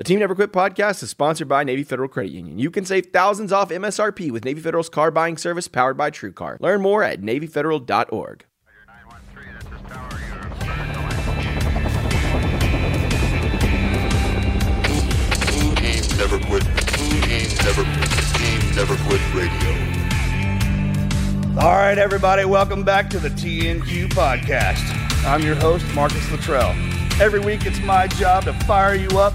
The Team Never Quit podcast is sponsored by Navy Federal Credit Union. You can save thousands off MSRP with Navy Federal's car buying service powered by TrueCar. Learn more at NavyFederal.org. Team Never Quit. Team Never Quit. Team Never Quit Radio. All right, everybody, welcome back to the TNQ podcast. I'm your host, Marcus Luttrell. Every week, it's my job to fire you up,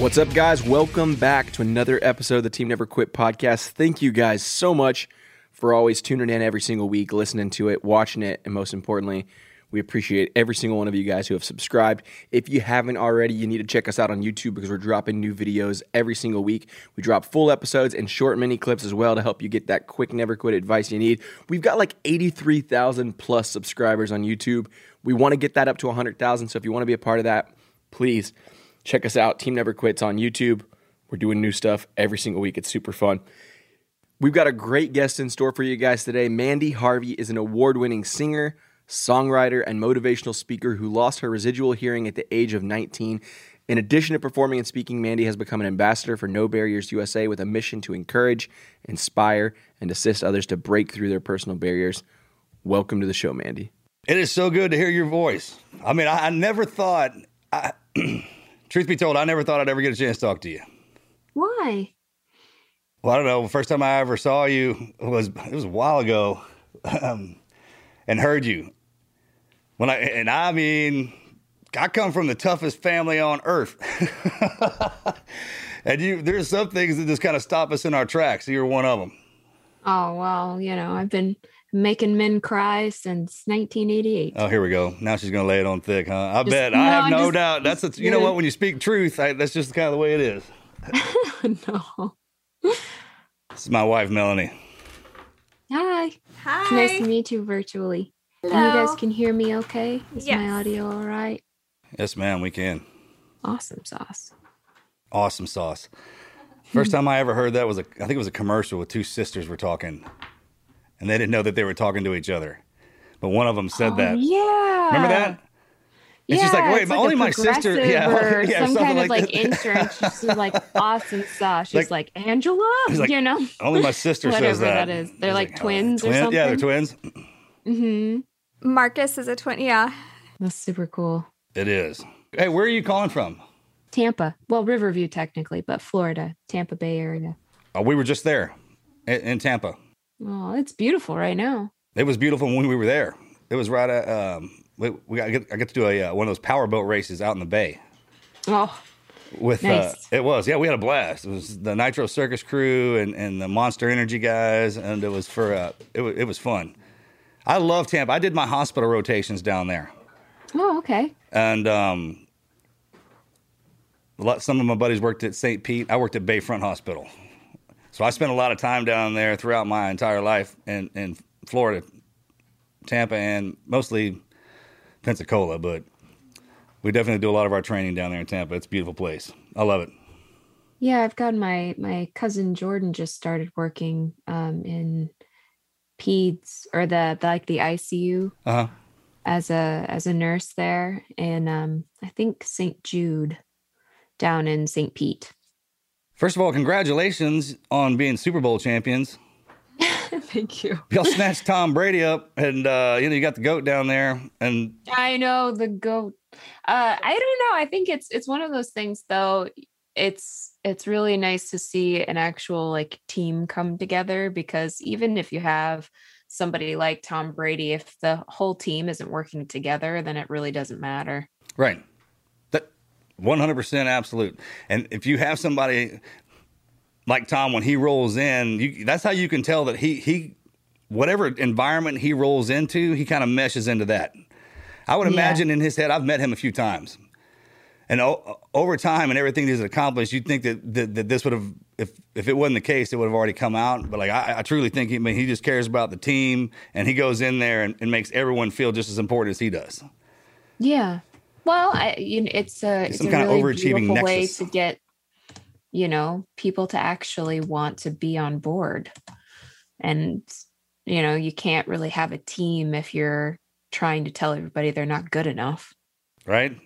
What's up, guys? Welcome back to another episode of the Team Never Quit podcast. Thank you guys so much for always tuning in every single week, listening to it, watching it, and most importantly, we appreciate every single one of you guys who have subscribed. If you haven't already, you need to check us out on YouTube because we're dropping new videos every single week. We drop full episodes and short mini clips as well to help you get that quick never quit advice you need. We've got like 83,000 plus subscribers on YouTube. We want to get that up to 100,000. So if you want to be a part of that, please check us out. Team Never Quits on YouTube. We're doing new stuff every single week. It's super fun. We've got a great guest in store for you guys today. Mandy Harvey is an award winning singer, songwriter, and motivational speaker who lost her residual hearing at the age of 19. In addition to performing and speaking, Mandy has become an ambassador for No Barriers USA with a mission to encourage, inspire, and assist others to break through their personal barriers. Welcome to the show, Mandy. It is so good to hear your voice. I mean, I, I never thought, I, truth be told, I never thought I'd ever get a chance to talk to you. Why? Well, I don't know. The first time I ever saw you was it was a while ago, um, and heard you. When I and I mean, I come from the toughest family on earth, and you. There's some things that just kind of stop us in our tracks. You're one of them. Oh, well, you know, I've been making men cry since 1988. Oh, here we go. Now she's gonna lay it on thick, huh? I Just- bet. I have I'm no just- doubt. That's a, you know what? When you speak truth, I, that's just kind of the way it is. no. This is my wife, Melanie. Hi. Hi. It's nice to meet you virtually. And you guys can hear me okay? Is my audio all right? Yes, ma'am. We can. Awesome sauce. Awesome sauce. First time I ever heard that was a, I think it was a commercial with two sisters were talking, and they didn't know that they were talking to each other, but one of them said Oh, that. Yeah. Remember that? And she's like, Yeah, "Wait, it's like only a my sister- progressive yeah, or yeah, some something kind of like like that. insurance. She's like awesome sauce. She's Like- like, Angela, like, you know, Only my sister whatever says that. that is. They're I like, oh, twins or something. Yeah, they're twins. Mm-hmm. Marcus is a twin. Yeah. That's super cool. It is. Hey, where are you calling from? Tampa. Well, Riverview technically, but Florida, Tampa Bay area. Oh, we were just there in, in Tampa. Oh, it's beautiful right now. It was beautiful when we were there. It was right at um, we, we got I get, I get to do a uh, one of those powerboat races out in the bay. Oh, with uh, it was yeah we had a blast it was the nitro circus crew and, and the monster energy guys and it was for uh, it, was, it was fun i love tampa i did my hospital rotations down there oh, okay. and um, a lot, some of my buddies worked at st pete i worked at bayfront hospital so i spent a lot of time down there throughout my entire life in, in florida tampa and mostly pensacola but we definitely do a lot of our training down there in tampa it's a beautiful place i love it Yeah, I've got my my cousin Jordan just started working um in peds or the, the like the ICU uh-huh as a as a nurse there and um I think St. Jude down in St. Pete. First of all, congratulations on being Super Bowl champions. Thank you. Y'all snatched Tom Brady up, and uh, you know you got the goat down there, and I know the goat. Uh, I don't know. I think it's it's one of those things though. it's it's really nice to see an actual like team come together because even if you have somebody like Tom Brady, if the whole team isn't working together, then it really doesn't matter. Right. That 100% absolute. And if you have somebody like Tom when he rolls in, you, that's how you can tell that he he whatever environment he rolls into, he kind of meshes into that. I would Yeah. imagine in his head, I've met him a few times. And o- over time and everything he's accomplished, you'd think that, that, that this would have, if, if it wasn't the case, it would have already come out. But like, I, I truly think he, I mean, he just cares about the team and he goes in there and, and makes everyone feel just as important as he does. Yeah. Well, I, you know, it's a it's some a kind of really overachieving beautiful way nexus. to get you know people to actually want to be on board, and you know you can't really have a team if you're trying to tell everybody they're not good enough. right?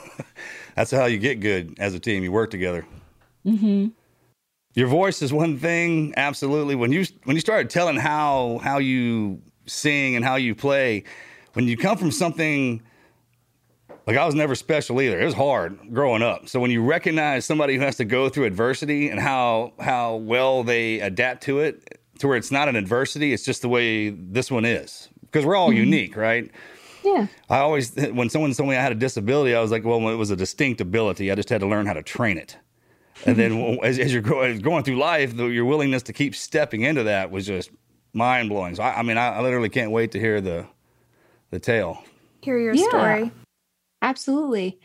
That's how you get good as a team. You work together. Mm-hmm. Your voice is one thing, absolutely. When you when you started telling how how you sing and how you play, when you come from something like I was never special either. It was hard growing up. So when you recognize somebody who has to go through adversity and how how well they adapt to it, to where it's not an adversity, it's just the way this one is. Because we're all mm-hmm. unique, right? Yeah. I always, when someone told me I had a disability, I was like, well, it was a distinct ability. I just had to learn how to train it. And then mm-hmm. as, as you're going, going through life, the, your willingness to keep stepping into that was just mind blowing. So I, I mean, I, I literally can't wait to hear the the tale. Hear your Yeah. story. Absolutely.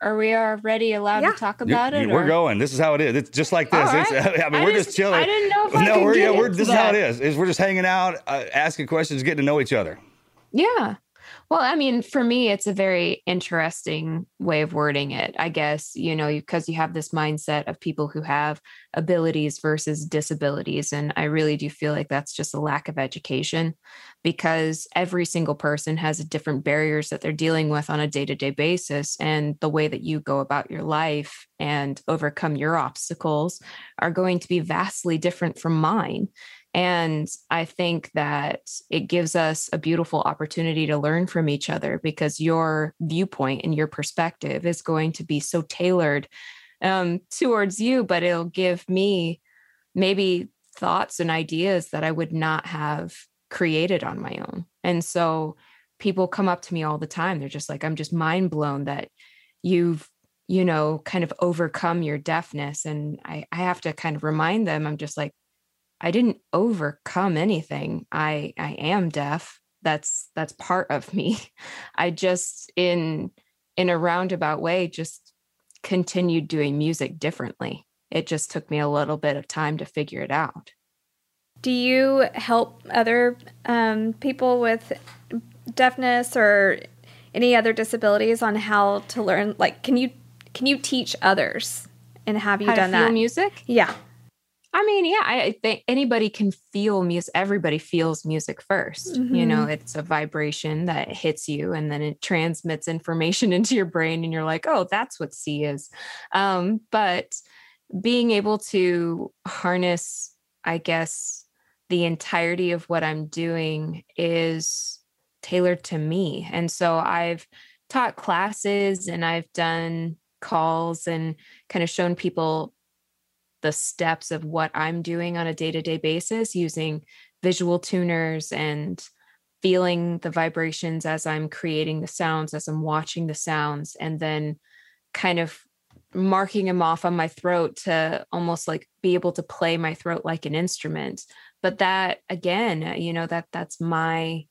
Are we already allowed Yeah. to talk You- about you- it? we're or- going. This is how it is. It's just like this. All It's, right. I mean, I we're just, just- chilling. I didn't know if I no, could we're, get yeah, we're, into this is how it that. is. Is we're just hanging out, uh, asking questions, getting to know each other. Yeah. Well, I mean, for me, it's a very interesting way of wording it, I guess, you know, because you have this mindset of people who have abilities versus disabilities. And I really do feel like that's just a lack of education because every single person has different barriers that they're dealing with on a day to day basis. And the way that you go about your life and overcome your obstacles are going to be vastly different from mine. And I think that it gives us a beautiful opportunity to learn from each other because your viewpoint and your perspective is going to be so tailored um, towards you, but it'll give me maybe thoughts and ideas that I would not have created on my own. And so people come up to me all the time. They're just like, I'm just mind blown that you've you know kind of overcome your deafness and I, I have to kind of remind them i'm just like I didn't overcome anything. I I am deaf. That's that's part of me. I just in in a roundabout way just continued doing music differently. It just took me a little bit of time to figure it out. Do you help other um, people with deafness or any other disabilities on how to learn? Like, can you can you teach others? And have you How done feel that? music? Yeah. I mean, yeah, I think anybody can feel music. Everybody feels music 1st You know, it's a vibration that hits you and then it transmits information into your brain, and you're like, oh, that's what C is. Um, but being able to harness, I guess, the entirety of what I'm doing is tailored to me. And so I've taught classes and I've done calls and kind of shown people the steps of what I'm doing on a day to day basis using visual tuners and feeling the vibrations as I'm creating the sounds, as I'm watching the sounds, and then kind of marking them off on my throat to almost like be able to play my throat like an instrument. But that again, uh, you know, that that's my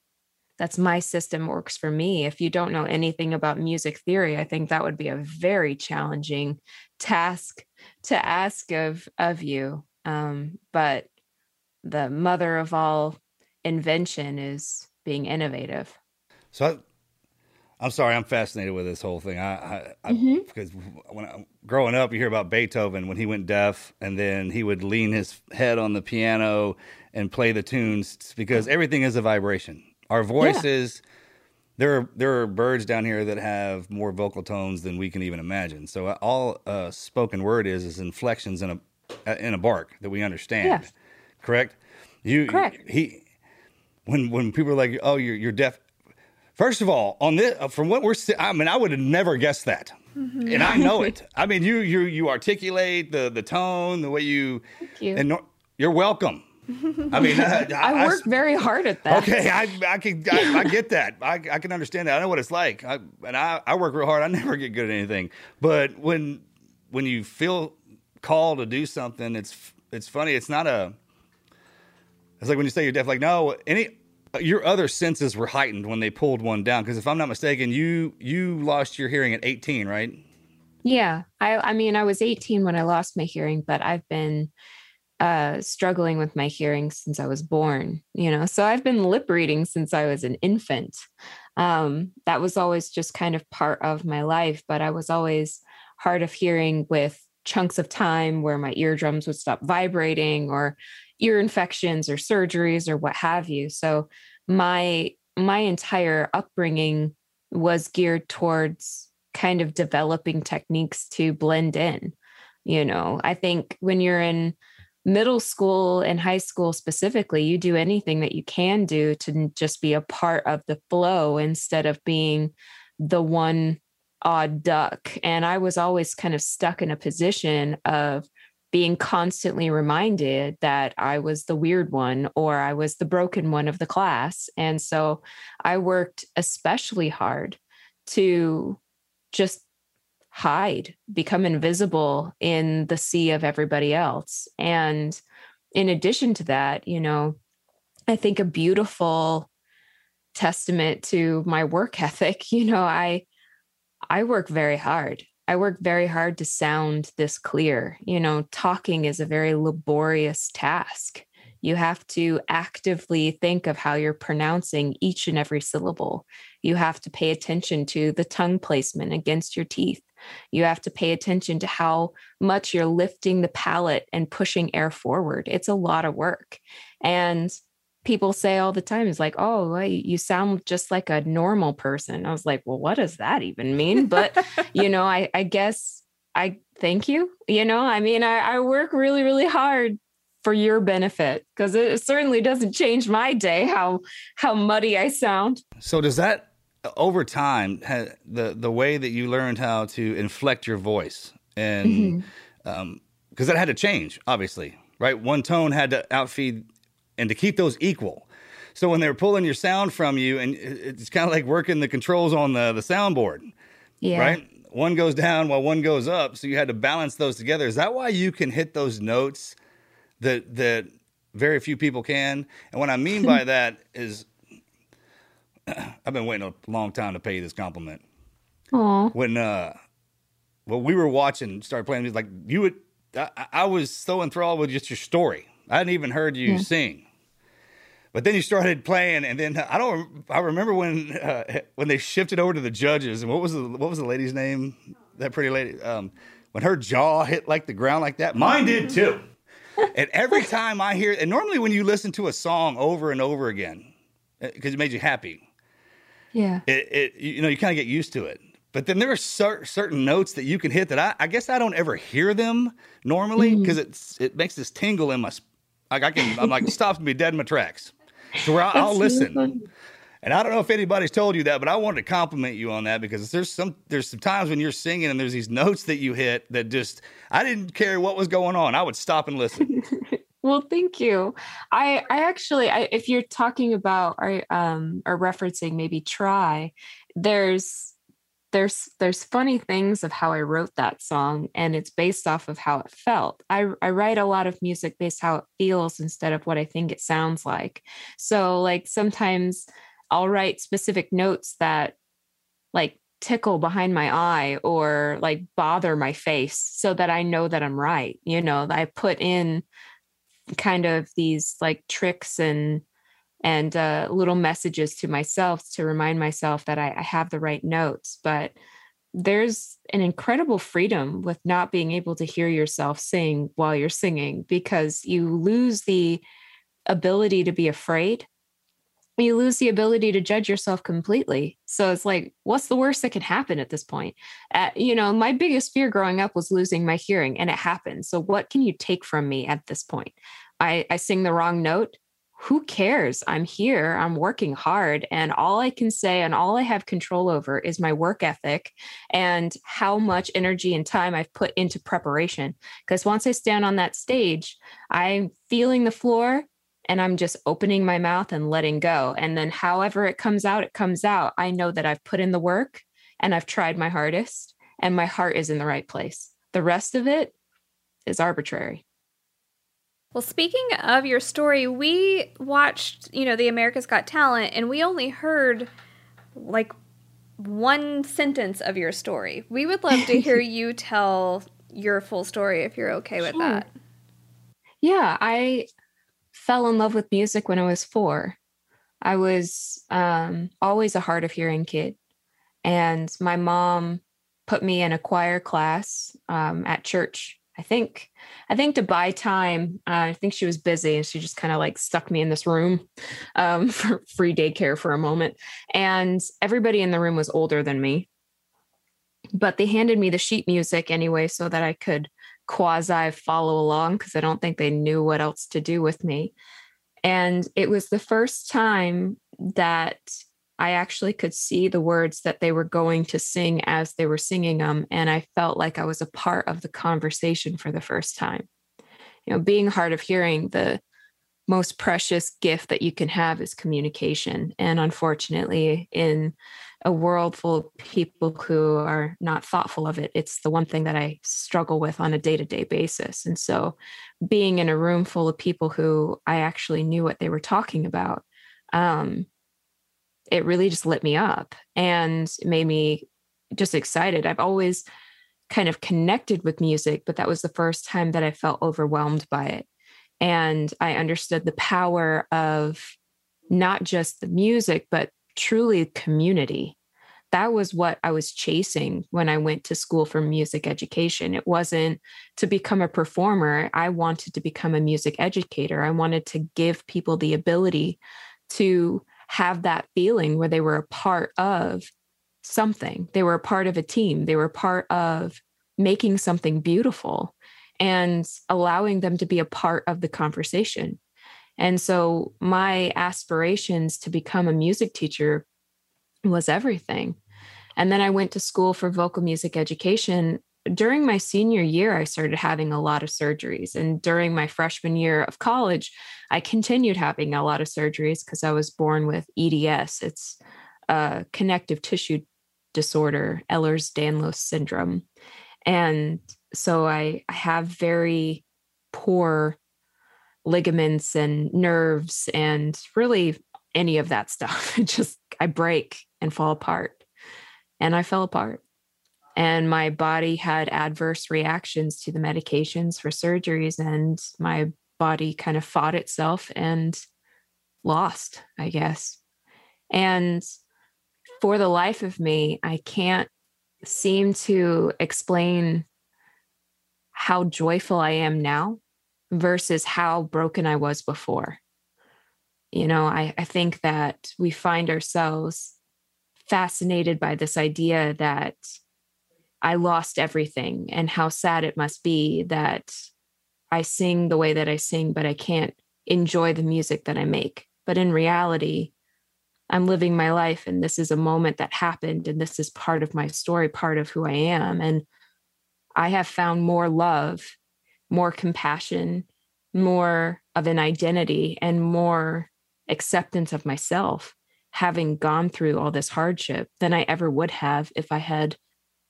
that's my system works for me. If you don't know anything about music theory, I think that would be a very challenging task to ask of of you. Um, but the mother of all invention is being innovative. So I, I'm sorry, I'm fascinated with this whole thing. I, I, I Mhm. because when I, growing up, you hear about Beethoven when he went deaf, and then he would lean his head on the piano and play the tunes because everything is a vibration. Our voices. There are there are birds down here that have more vocal tones than we can even imagine. So all uh, spoken word is is inflections in a in a bark that we understand. Yes. Correct. You Correct. He when when people are like, "Oh, you're you're deaf." First of all, on this, uh, from what we're, I mean, I would have never guessed that and I know it. I mean, you you you articulate the the tone, the way you. Thank you. And you're welcome. I mean, I, I worked very hard at that. Okay, I I can I, I get that. I, I can understand that. I know what it's like. I, and I, I work real hard. I never get good at anything. But when when you feel called to do something, it's it's funny. It's not a. It's like when you say you're deaf. Like no, any your other senses were heightened when they pulled one down. Because if I'm not mistaken, you you lost your hearing at 18, right? Yeah. I I mean, I was 18 when I lost my hearing, but I've been uh struggling with my hearing since I was born, you know. So I've been lip reading since I was an infant. Um that was always just kind of part of my life, but I was always hard of hearing with chunks of time where my eardrums would stop vibrating or ear infections or surgeries or what have you. So my my entire upbringing was geared towards kind of developing techniques to blend in. You know, I think when you're in middle school and high school specifically, you do anything that you can do to just be a part of the flow instead of being the one odd duck. And I was always kind of stuck in a position of being constantly reminded that I was the weird one or I was the broken one of the class. And so I worked especially hard to just hide, become invisible in the sea of everybody else. And in addition to that, you know, I think a beautiful testament to my work ethic, you know, I I work very hard. I work very hard to sound this clear. You know, talking is a very laborious task. You have to actively think of how you're pronouncing each and every syllable. You have to pay attention to the tongue placement against your teeth. You have to pay attention to how much you're lifting the palate and pushing air forward. It's a lot of work. And people say all the time is like, oh, you sound just like a normal person. I was like, well, what does that even mean? But, you know, I, I guess I thank you. You know, I mean, I, I work really, really hard for your benefit because it certainly doesn't change my day how how muddy I sound. So does that over time the the way that you learned how to inflect your voice and because mm-hmm. um, because that had to change obviously right one tone had to outfeed and to keep those equal. So when they're pulling your sound from you, and it's kind of like working the controls on the the soundboard, yeah. right? One goes down while one goes up, so you had to balance those together. Is that why you can hit those notes that that very few people can? And what I mean by that is, I've been waiting a long time to pay you this compliment. Aww. When uh, well, we were watching, started playing, like you would. I, I was so enthralled with just your story. I hadn't even heard you yeah. sing. But then you started playing, and then I don't. I remember when uh, when they shifted over to the judges, and what was the what was the lady's name? That pretty lady. Um, when her jaw hit like the ground like that, mine did too. And every time I hear, and normally when you listen to a song over and over again, because uh, it made you happy, yeah, it, it you know you kind of get used to it. But then there are cer- certain notes that you can hit that I, I guess I don't ever hear them normally because mm. it's it makes this tingle in my. Like I can, I'm like stops me dead in my tracks. So where I'll, I'll listen. And I don't know if anybody's told you that, but I wanted to compliment you on that because there's some there's some times when you're singing and there's these notes that you hit that just I didn't care what was going on. I would stop and listen. well, thank you. I I actually I, if you're talking about or um or referencing maybe try, there's there's there's funny things of how I wrote that song and it's based off of how it felt. I I write a lot of music based how it feels instead of what I think it sounds like. So like sometimes I'll write specific notes that like tickle behind my eye or like bother my face so that I know that I'm right. You know, I put in kind of these like tricks and and uh, little messages to myself to remind myself that I, I have the right notes. But there's an incredible freedom with not being able to hear yourself sing while you're singing because you lose the ability to be afraid. You lose the ability to judge yourself completely. So it's like, what's the worst that can happen at this point? Uh, you know, my biggest fear growing up was losing my hearing, and it happened. So what can you take from me at this point? I, I sing the wrong note who cares? I'm here, I'm working hard, and all I can say and all I have control over is my work ethic and how much energy and time I've put into preparation. Because once I stand on that stage, I'm feeling the floor and I'm just opening my mouth and letting go. And then, however it comes out, it comes out. I know that I've put in the work and I've tried my hardest, and my heart is in the right place. The rest of it is arbitrary. Well, speaking of your story, we watched, you know, the America's Got Talent, and we only heard like one sentence of your story. We would love to hear you tell your full story if you're okay with Sure. that. Yeah, I fell in love with music when I was four. I was um, always a hard of hearing kid. And my mom put me in a choir class um, at church. I think, I think to buy time. Uh, I think she was busy, and she just kind of like stuck me in this room um, for free daycare for a moment. And everybody in the room was older than me, but they handed me the sheet music anyway, so that I could quasi follow along because I don't think they knew what else to do with me. And it was the first time that I actually could see the words that they were going to sing as they were singing them. And I felt like I was a part of the conversation for the first time. You know, being hard of hearing, the most precious gift that you can have is communication. And unfortunately, in a world full of people who are not thoughtful of it, it's the one thing that I struggle with on a day to day basis. And so, being in a room full of people who I actually knew what they were talking about, um, it really just lit me up and made me just excited. I've always kind of connected with music, but that was the first time that I felt overwhelmed by it. And I understood the power of not just the music, but truly community. That was what I was chasing when I went to school for music education. It wasn't to become a performer. I wanted to become a music educator. I wanted to give people the ability to have that feeling where they were a part of something. They were a part of a team. They were part of making something beautiful and allowing them to be a part of the conversation. And so my aspirations to become a music teacher was everything. And then I went to school for vocal music education. During my senior year, I started having a lot of surgeries. And during my freshman year of college, I continued having a lot of surgeries because I was born with EDS. It's a connective tissue disorder, Ehlers Danlos syndrome. And so I, I have very poor ligaments and nerves and really any of that stuff. It just, I break and fall apart. And I fell apart. And my body had adverse reactions to the medications for surgeries, and my body kind of fought itself and lost, I guess. And for the life of me, I can't seem to explain how joyful I am now versus how broken I was before. You know, I, I think that we find ourselves fascinated by this idea that I lost everything and how sad it must be that I sing the way that I sing, but I can't enjoy the music that I make. But in reality, I'm living my life and this is a moment that happened and this is part of my story, part of who I am. And I have found more love, more compassion, more of an identity, and more acceptance of myself having gone through all this hardship than I ever would have if I had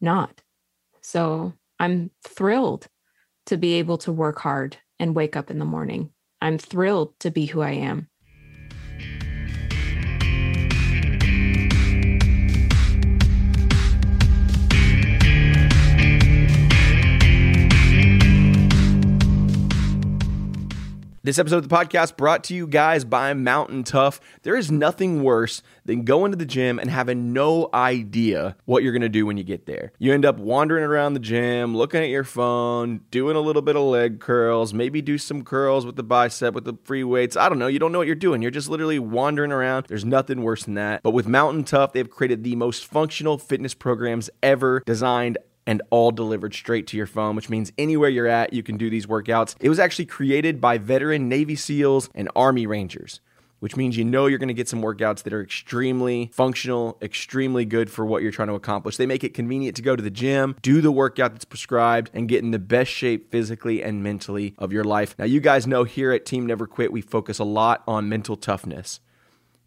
not. So I'm thrilled to be able to work hard and wake up in the morning. I'm thrilled to be who I am. This episode of the podcast brought to you guys by Mountain Tough. There is nothing worse than going to the gym and having no idea what you're going to do when you get there. You end up wandering around the gym, looking at your phone, doing a little bit of leg curls, maybe do some curls with the bicep with the free weights. I don't know. You don't know what you're doing. You're just literally wandering around. There's nothing worse than that. But with Mountain Tough, they've created the most functional fitness programs ever designed and all delivered straight to your phone, which means anywhere you're at, you can do these workouts. It was actually created by veteran Navy SEALs and Army Rangers. which means you know you're going to get some workouts that are extremely functional, extremely good for what you're trying to accomplish. They make it convenient to go to the gym, do the workout that's prescribed, and get in the best shape physically and mentally of your life. Now, you guys know here at Team Never Quit, we focus a lot on mental toughness.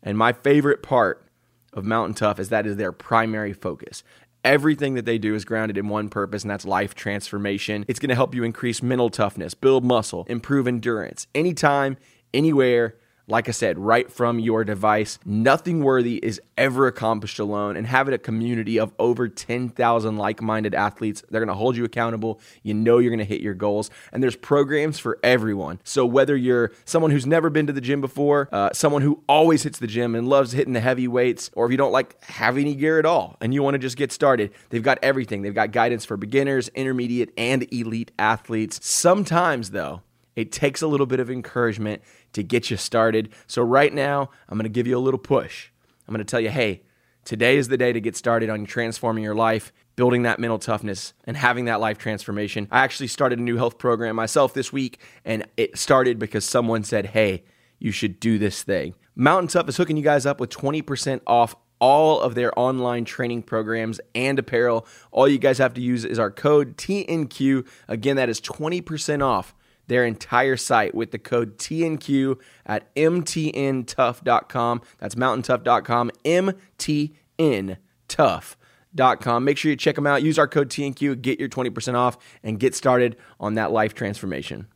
And my favorite part of Mountain Tough is that is their primary focus. Everything that they do is grounded in one purpose, and that's life transformation. It's going to help you increase mental toughness, build muscle, improve endurance anytime, anywhere like I said, right from your device. Nothing worthy is ever accomplished alone, and having a community of over 10,000 like minded athletes, they're gonna hold you accountable. You know you're gonna hit your goals, and there's programs for everyone. So, whether you're someone who's never been to the gym before, uh, someone who always hits the gym and loves hitting the heavy weights, or if you don't like have any gear at all and you wanna just get started, they've got everything. They've got guidance for beginners, intermediate, and elite athletes. Sometimes, though, it takes a little bit of encouragement to get you started. So, right now, I'm going to give you a little push. I'm going to tell you, hey, today is the day to get started on transforming your life, building that mental toughness, and having that life transformation. I actually started a new health program myself this week, and it started because someone said, hey, you should do this thing. Mountain Tough is hooking you guys up with 20% off all of their online training programs and apparel. All you guys have to use is our code TNQ. Again, that is 20% off their entire site with the code TNQ at mtntough.com. That's mountaintough.com, mtntough.com. Make sure you check them out. Use our code TNQ, get your 20% off, and get started on that life transformation.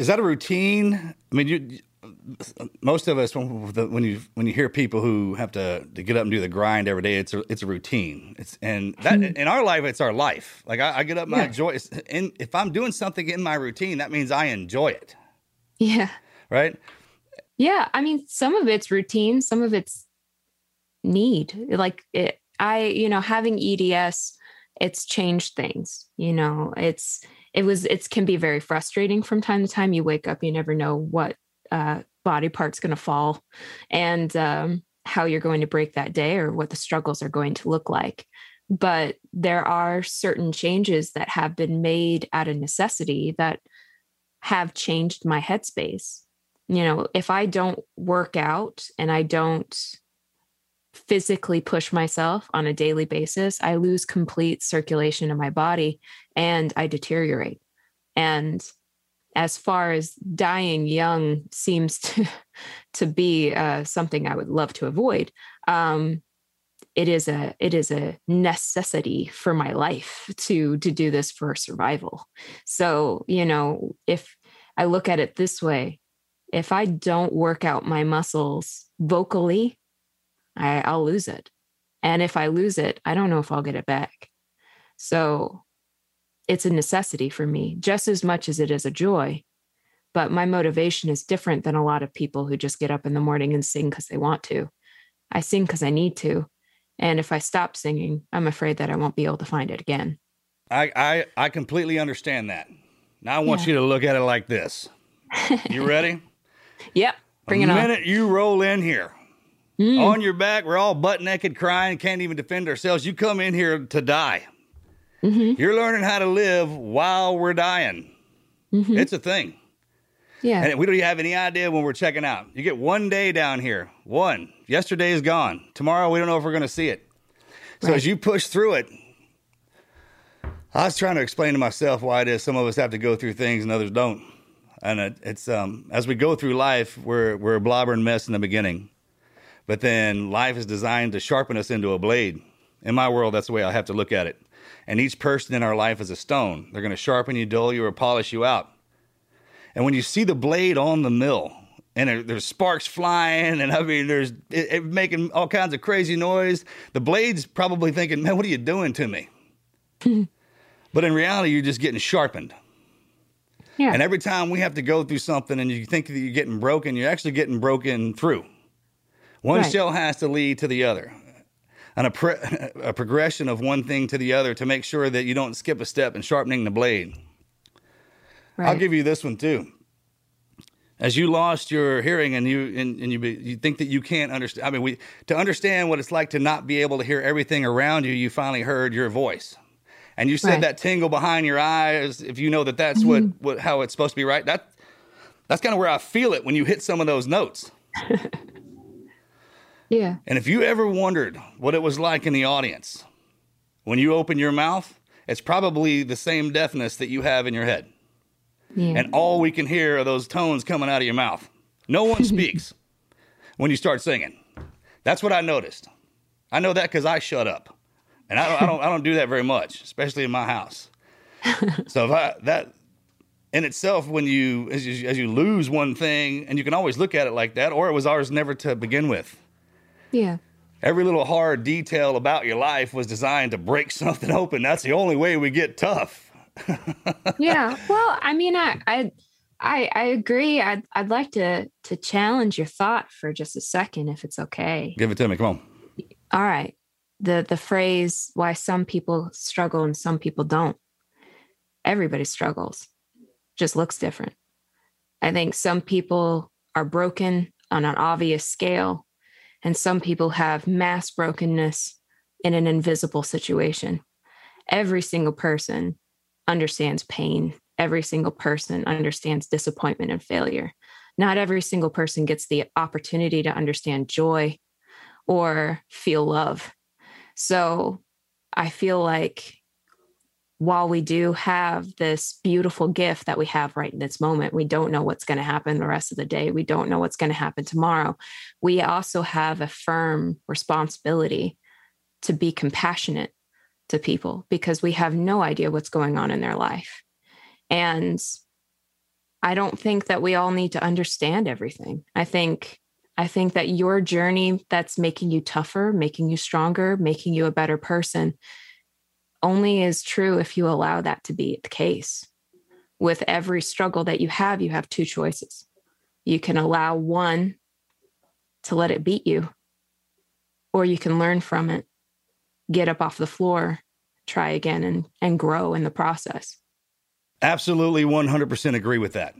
Is that a routine? I mean, you, most of us when you when you hear people who have to, to get up and do the grind every day, it's a it's a routine. It's and that hmm. in our life, it's our life. Like I, I get up and yeah. I enjoy. And if I'm doing something in my routine, that means I enjoy it. Yeah. Right. Yeah, I mean, some of it's routine, some of it's need. Like it, I, you know, having EDS, it's changed things. You know, it's it was it can be very frustrating from time to time. You wake up, you never know what uh, body part's going to fall and um, how you're going to break that day or what the struggles are going to look like. But there are certain changes that have been made out of necessity that have changed my headspace. You know, if I don't work out and I don't physically push myself on a daily basis, I lose complete circulation in my body and I deteriorate. And as far as dying young seems to to be uh, something I would love to avoid. Um, it is a it is a necessity for my life to to do this for survival. So you know, if I look at it this way, if I don't work out my muscles vocally, I, I'll lose it, and if I lose it, I don't know if I'll get it back. So it's a necessity for me just as much as it is a joy. But my motivation is different than a lot of people who just get up in the morning and sing because they want to. I sing because I need to. And if I stop singing, I'm afraid that I won't be able to find it again. I, I, I completely understand that. Now I want yeah. you to look at it like this. You ready? yep. Bring the it on. The minute you roll in here, mm. on your back, we're all butt naked, crying, can't even defend ourselves. You come in here to die. Mm-hmm. You're learning how to live while we're dying. Mm-hmm. It's a thing. Yeah. And we don't even have any idea when we're checking out. You get one day down here. One. Yesterday is gone. Tomorrow we don't know if we're going to see it. So right. as you push through it, I was trying to explain to myself why it is some of us have to go through things and others don't. And it, it's um, as we go through life, we're we're a blobbering mess in the beginning, but then life is designed to sharpen us into a blade. In my world, that's the way I have to look at it. And each person in our life is a stone. They're going to sharpen you, dull you, or polish you out. And when you see the blade on the mill, and there's sparks flying, and I mean, there's it, it making all kinds of crazy noise. The blade's probably thinking, "Man, what are you doing to me?" but in reality, you're just getting sharpened. Yeah. And every time we have to go through something, and you think that you're getting broken, you're actually getting broken through. One right. shell has to lead to the other and a, a progression of one thing to the other to make sure that you don't skip a step in sharpening the blade. Right. I'll give you this one too. as you lost your hearing and you and, and you you think that you can't understand i mean we to understand what it's like to not be able to hear everything around you you finally heard your voice and you said Right. that tingle behind your eyes if you know that that's what, mm-hmm. what how it's supposed to be right that that's kind of where i feel it when you hit some of those notes Yeah. and if you ever wondered what it was like in the audience when you open your mouth it's probably the same deafness that you have in your head Yeah. and all we can hear are those tones coming out of your mouth. No one speaks when you start singing. That's what I noticed. I know that because I shut up, and I don't, I don't, I don't do that very much, especially in my house. so if I that in itself, when you as, you as you lose one thing, and you can always look at it like that, or it was ours never to begin with. Yeah. Every little hard detail about your life was designed to break something open. That's the only way we get tough. yeah well i mean i i i, I agree I'd, I'd like to to challenge your thought for just a second if it's okay Give it to me. Come on. all right the the phrase why some people struggle and some people don't everybody struggles just looks different i think some people are broken on an obvious scale and some people have mass brokenness in an invisible situation. Every single person understands pain. Every single person understands disappointment and failure. Not every single person gets the opportunity to understand joy or feel love. So I feel like while we do have this beautiful gift that we have right in this moment, we don't know what's going to happen the rest of the day. We don't know what's going to happen tomorrow. We also have a firm responsibility to be compassionate to people because we have no idea what's going on in their life. And I don't think that we all need to understand everything. I think I think that your journey that's making you tougher, making you stronger, making you a better person only is true if you allow that to be the case. With every struggle that you have, you have two choices. You can allow one to let it beat you, or you can learn from it, get up off the floor, try again, and, and grow in the process. Absolutely 100% agree with that.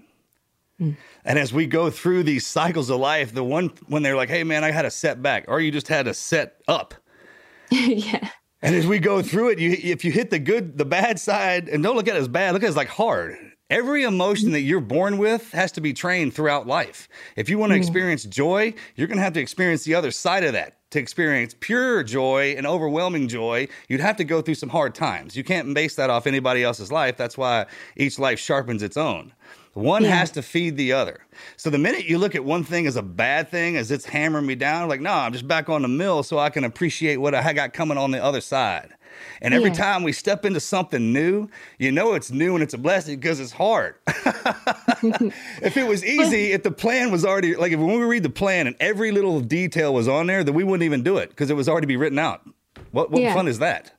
Mm. And as we go through these cycles of life, the one when they're like, hey, man, I had a setback, or you just had a set up. yeah. And as we go through it, you if you hit the good, the bad side, and don't look at it as bad, look at it as like hard. Every emotion that you're born with has to be trained throughout life. If you want to mm. experience joy, you're going to have to experience the other side of that. To experience pure joy and overwhelming joy, you'd have to go through some hard times. You can't base that off anybody else's life. That's why each life sharpens its own. One Yeah. has to feed the other. So the minute you look at one thing as a bad thing, as it's hammering me down, like, no, I'm just back on the mill so I can appreciate what I got coming on the other side. And every Yeah. time we step into something new, you know it's new and it's a blessing because it's hard. if it was easy, if the plan was already like if when we read the plan and every little detail was on there, then we wouldn't even do it because it was already be written out. What what Yeah. fun is that?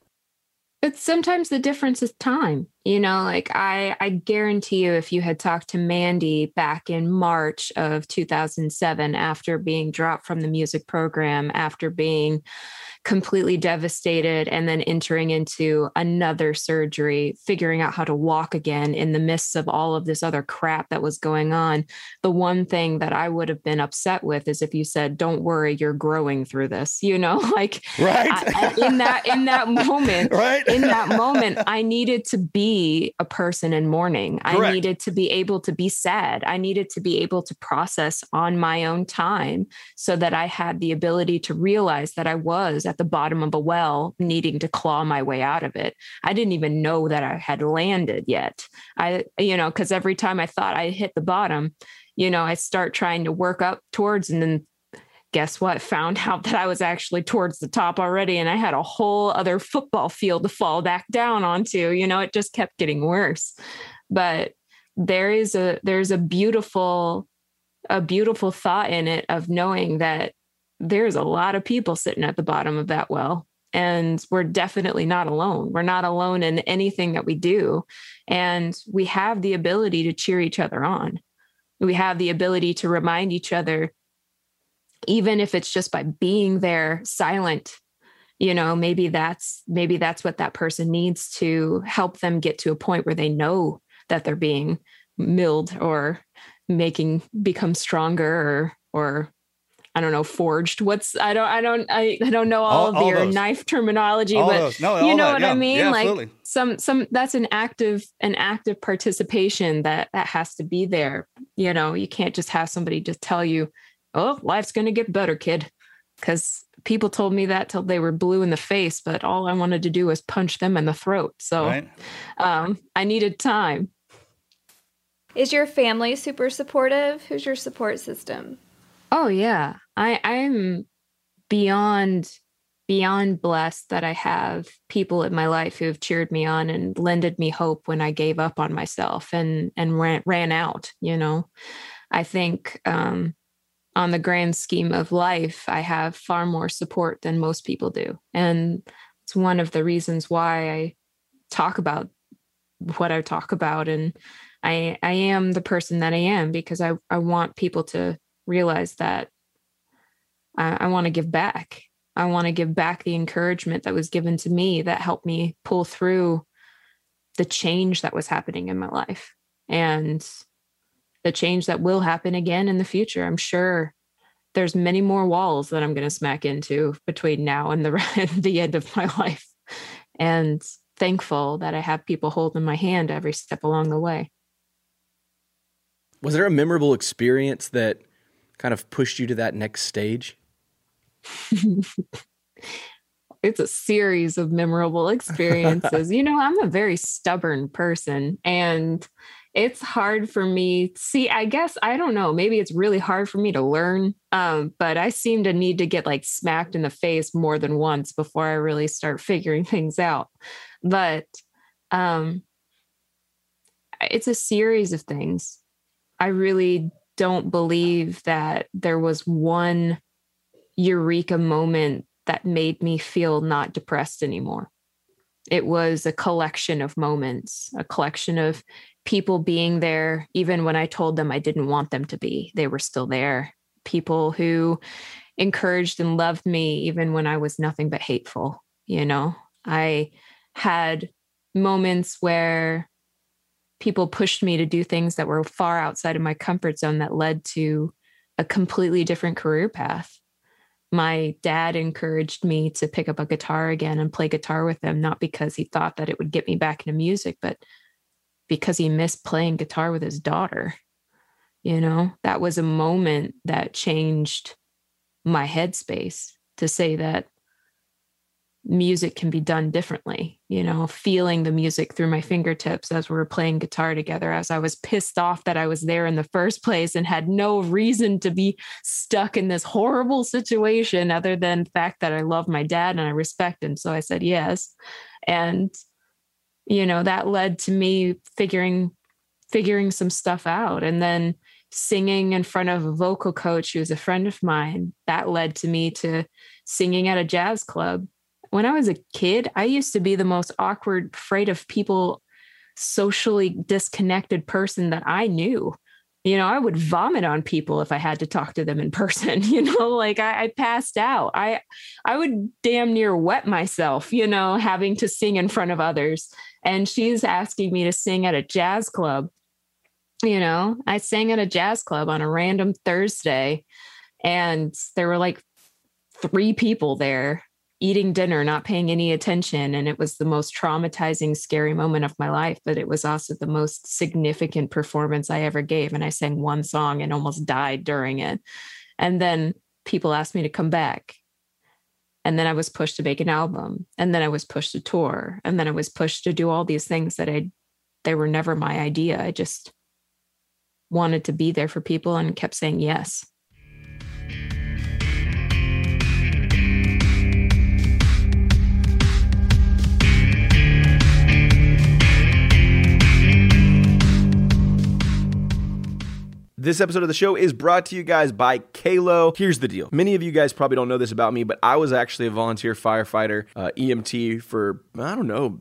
But sometimes the difference is time. You know, like I I guarantee you if you had talked to Mandy back in March of 2007 after being dropped from the music program, after being completely devastated and then entering into another surgery, figuring out how to walk again in the midst of all of this other crap that was going on, the one thing that I would have been upset with is if you said, "Don't worry, you're growing through this." You know, like Right? I- in that in that moment right? in that moment, I needed to be a person in mourning. I needed to be able to be sad. I needed to be able to process on my own time so that I had the ability to realize that I was at the bottom of a well, needing to claw my way out of it. I didn't even know that I had landed yet. I, you know, because every time I thought I hit the bottom, you know, I start trying to work up towards and then guess what found out that i was actually towards the top already and i had a whole other football field to fall back down onto you know it just kept getting worse but there is a there's a beautiful a beautiful thought in it of knowing that there's a lot of people sitting at the bottom of that well and we're definitely not alone. We're not alone in anything that we do and we have the ability to cheer each other on. We have the ability to remind each other even if it's just by being there silent you know maybe that's maybe that's what that person needs to help them get to a point where they know that they're being milled or making become stronger or or I don't know, forged. What's I don't I don't I, I don't know all, All- of your those. knife terminology, All but. No, you know that. what Yeah. I mean? Yeah, like absolutely. some some that's an active an active participation that that has to be there. You know, you can't just have somebody just tell you, "Oh, life's going to get better, kid." Cuz people told me that till they were blue in the face, but all I wanted to do was punch them in the throat. So, Right? um I needed time. Is your family super supportive? Who's your support system? Oh yeah. I I'm beyond beyond blessed that I have people in my life who have cheered me on and lended me hope when I gave up on myself and and ran ran out, you know. I think um on the grand scheme of life, I have far more support than most people do. And it's one of the reasons why I talk about what I talk about and I I am the person that I am because I I want people to realize that I, I want to give back. I want to give back the encouragement that was given to me that helped me pull through the change that was happening in my life and the change that will happen again in the future. I'm sure there's many more walls that I'm going to smack into between now and the the end of my life. And thankful that I have people holding my hand every step along the way. Was there a memorable experience that kind of pushed you to that next stage? it's a series of memorable experiences. you know, I'm a very stubborn person and it's hard for me. See, I guess I don't know, maybe it's really hard for me to learn. Um, but I seem to need to get like smacked in the face more than once before I really start figuring things out. But um it's a series of things. I really don't believe that there was one eureka moment that made me feel not depressed anymore. It was a collection of moments, a collection of people being there, even when I told them I didn't want them to be. They were still there. People who encouraged and loved me, even when I was nothing but hateful. You know, I had moments where people pushed me to do things that were far outside of my comfort zone that led to a completely different career path my dad encouraged me to pick up a guitar again and play guitar with him, not because he thought that it would get me back into music, but because he missed playing guitar with his daughter. You know, that was a moment that changed my headspace to say that music can be done differently, you know, feeling the music through my fingertips as we were playing guitar together, as I was pissed off that I was there in the first place and had no reason to be stuck in this horrible situation other than the fact that I love my dad and I respect him. So I said yes. And, you know, that led to me figuring figuring some stuff out. And then singing in front of a vocal coach who was a friend of mine, that led to me to singing at a jazz club when I was a kid, I used to be the most awkward, afraid of people, socially disconnected person that I knew. You know, I would vomit on people if I had to talk to them in person. You know, like I, I passed out. I I would damn near wet myself, you know, having to sing in front of others. And she's asking me to sing at a jazz club. You know, I sang at a jazz club on a random Thursday, and there were like three people there eating dinner, not paying any attention. And it was the most traumatizing, scary moment of my life. But it was also the most significant performance I ever gave. And I sang one song and almost died during it. And then people asked me to come back. And then I was pushed to make an album. And then I was pushed to tour. And then I was pushed to do all these things that I, they were never my idea. I just wanted to be there for people and kept saying yes. This episode of the show is brought to you guys by QALO. Here's the deal. Many of you guys probably don't know this about me, but I was actually a volunteer firefighter, uh, EMT for, I don't know,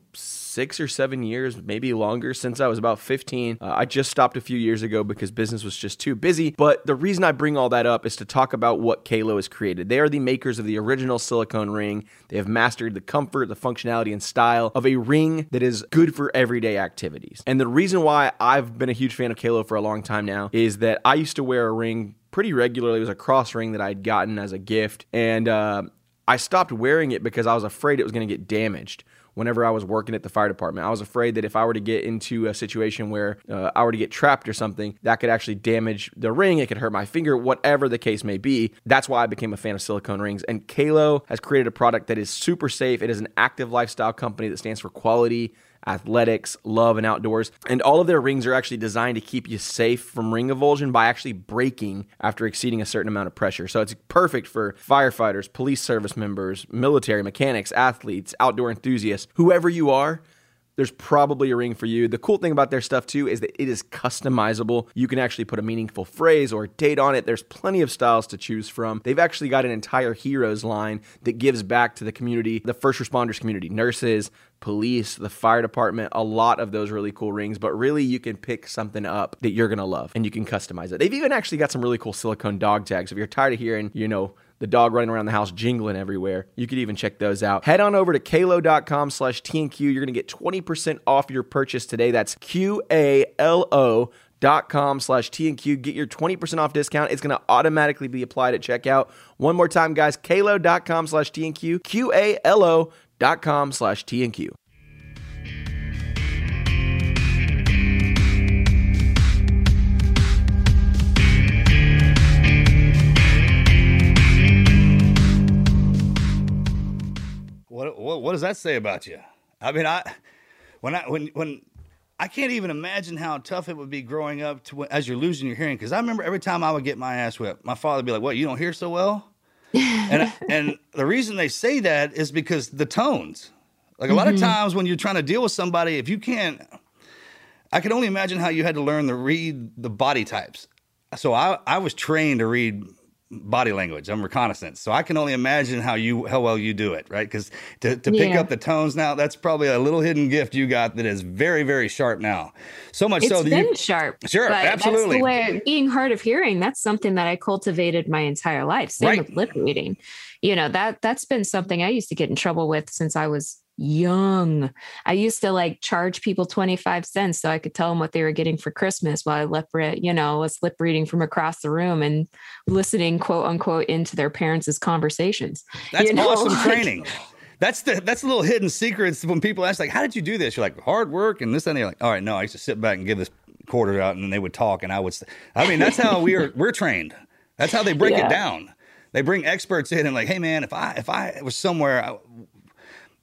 six or seven years, maybe longer, since I was about 15. Uh, I just stopped a few years ago because business was just too busy. But the reason I bring all that up is to talk about what QALO has created. They are the makers of the original silicone ring. They have mastered the comfort, the functionality, and style of a ring that is good for everyday activities. And the reason why I've been a huge fan of QALO for a long time now is that I used to wear a ring pretty regularly. It was a cross ring that I'd gotten as a gift. And uh, I stopped wearing it because I was afraid it was going to get damaged whenever I was working at the fire department. I was afraid that if I were to get into a situation where uh, I were to get trapped or something, that could actually damage the ring. It could hurt my finger, whatever the case may be. That's why I became a fan of silicone rings. And QALO has created a product that is super safe. It is an active lifestyle company that stands for quality athletics, love, and outdoors. And all of their rings are actually designed to keep you safe from ring avulsion by actually breaking after exceeding a certain amount of pressure. So it's perfect for firefighters, police service members, military, mechanics, athletes, outdoor enthusiasts, whoever you are there's probably a ring for you. The cool thing about their stuff too is that it is customizable. You can actually put a meaningful phrase or date on it. There's plenty of styles to choose from. They've actually got an entire heroes line that gives back to the community, the first responders community, nurses, police, the fire department, a lot of those really cool rings, but really you can pick something up that you're going to love and you can customize it. They've even actually got some really cool silicone dog tags. If you're tired of hearing, you know, the dog running around the house jingling everywhere. You could even check those out. Head on over to qalo.com slash TNQ. You're going to get 20% off your purchase today. That's Q-A-L-O dot com slash TNQ. Get your 20% off discount. It's going to automatically be applied at checkout. One more time, guys, qalo.com slash TNQ, Q-A-L-O dot com slash TNQ. What, what what does that say about you? I mean, I when I when when I can't even imagine how tough it would be growing up to as you're losing your hearing. Because I remember every time I would get my ass whipped, my father would be like, "What? You don't hear so well?" and and the reason they say that is because the tones. Like a lot of mm-hmm. times when you're trying to deal with somebody, if you can't, I can only imagine how you had to learn to read the body types. So I I was trained to read body language. I'm reconnaissance, so I can only imagine how you how well you do it, right? Because to, to pick Yeah. up the tones now, that's probably a little hidden gift you got that is very very sharp now. So much It's so that been you sharp. Sure, absolutely. Way, being hard of hearing, that's something that I cultivated my entire life. Same Right. with lip reading. You know, that that's been something I used to get in trouble with since I was young. I used to like charge people 25 cents so I could tell them what they were getting for Christmas while I lip read, you know, was lip reading from across the room and listening quote unquote into their parents' conversations. That's You know, awesome training. That's the that's the little hidden secrets when people ask like, "How did you do this?" You're like, "Hard work," and this and they're like, "All right, no, I used to sit back and give this quarter out, and then they would talk, and I would." St-. I mean, that's how we are we're trained. That's how they break Yeah. it down. They bring experts in and like, "Hey, man, if I if I was somewhere."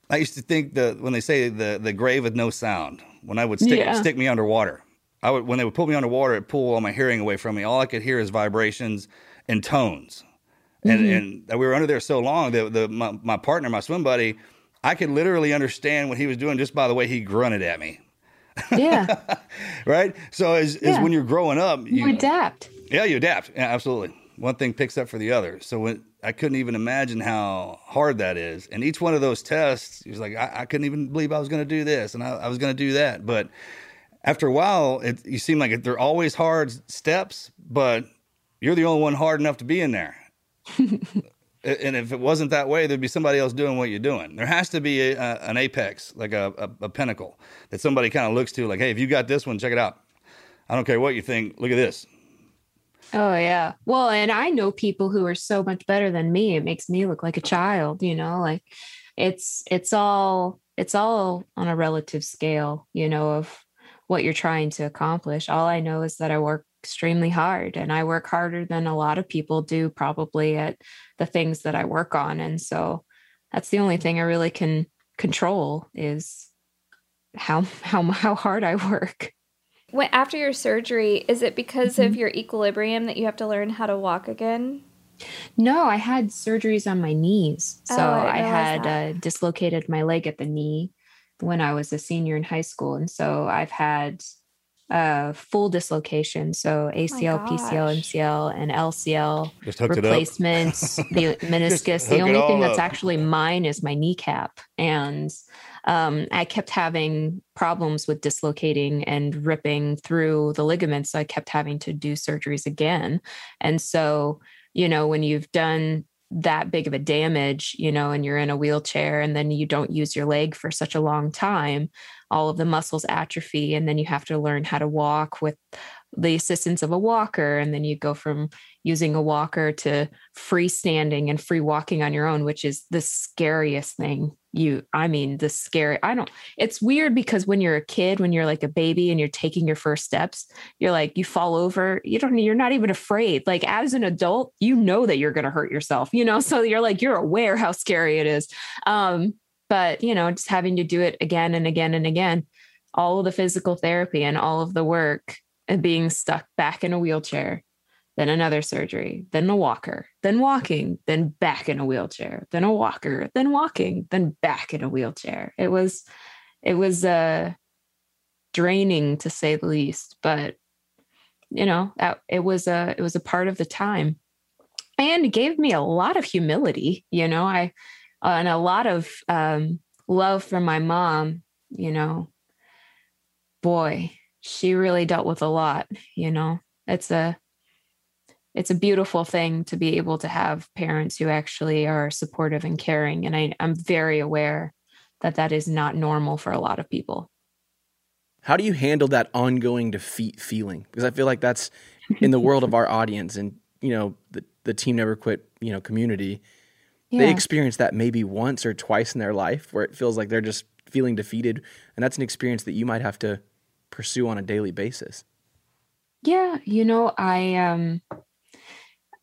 I, used to think the when they say the the grave with no sound, when I would stick Yeah. stick me underwater, I would when they would put me underwater, it pull all my hearing away from me. All I could hear is vibrations and tones and Mm-hmm. and we were under there so long that the my, my partner, my swim buddy, I could literally understand what he was doing just by the way he grunted at me. Yeah. Right. So as, as when you're growing up, You you, adapt. yeah, you adapt. Yeah, absolutely. One thing picks up for the other. So when I couldn't even imagine how hard that is, and each one of those tests, he was like, I, I couldn't even believe I was going to do this and I, I was going to do that. But after a while, it, you seem like they're always hard steps, but you're the only one hard enough to be in there. and if it wasn't that way, there'd be somebody else doing what you're doing. There has to be a, a, an apex, like a, a, a pinnacle that somebody kind of looks to, like, hey, if you got this one, check it out. I don't care what you think. Look at this. Oh yeah. Well, and I know people who are so much better than me. It makes me look like a child, you know, like it's it's all it's all on a relative scale, you know, of what you're trying to accomplish. All I know is that I work extremely hard and I work harder than a lot of people do probably at the things that I work on. And so that's the only thing I really can control is how how how hard I work. When, after your surgery, is it because of your equilibrium that you have to learn how to walk again? No, I had surgeries on my knees. So Oh, I I, didn't had uh, dislocated my leg at the knee when I was a senior in high school. And so I've had uh, full dislocation. So ACL, PCL. MCL, and LCL Just hooked it up. replacements, the meniscus. hook The only thing that's up. actually mine is my kneecap. And um, I kept having problems with dislocating and ripping through the ligaments. So I kept having to do surgeries again. And so, you know, when you've done that big of a damage, you know, and you're in a wheelchair and then you don't use your leg for such a long time, all of the muscles atrophy. And then you have to learn how to walk with the assistance of a walker. And then you go from using a walker to freestanding and free walking on your own, which is the scariest thing. You, I mean, the scary, I don't, it's weird because when you're a kid, when you're like a baby and you're taking your first steps, you're like, you fall over, you don't, you're not even afraid. Like as an adult, you know that you're going to hurt yourself, you know? So you're like, you're aware how scary it is. Um, but, you know, just having to do it again and again and again, all of the physical therapy and all of the work and being stuck back in a wheelchair then another surgery, then a walker, then walking, then back in a wheelchair, then a walker, then walking, then back in a wheelchair. It was it was uh draining to say the least, but you know, it was a it was a part of the time. And it gave me a lot of humility, you know, I uh, and a lot of um love from my mom, you know. Boy, she really dealt with a lot, you know. It's a it's a beautiful thing to be able to have parents who actually are supportive and caring. And I, I'm very aware that that is not normal for a lot of people. How do you handle that ongoing defeat feeling? Because I feel like that's in the world of our audience and, you know, the, the Team Never Quit, you know, community. Yeah. They experience that maybe once or twice in their life where it feels like they're just feeling defeated. And that's an experience that you might have to pursue on a daily basis. Yeah. You know, I, um,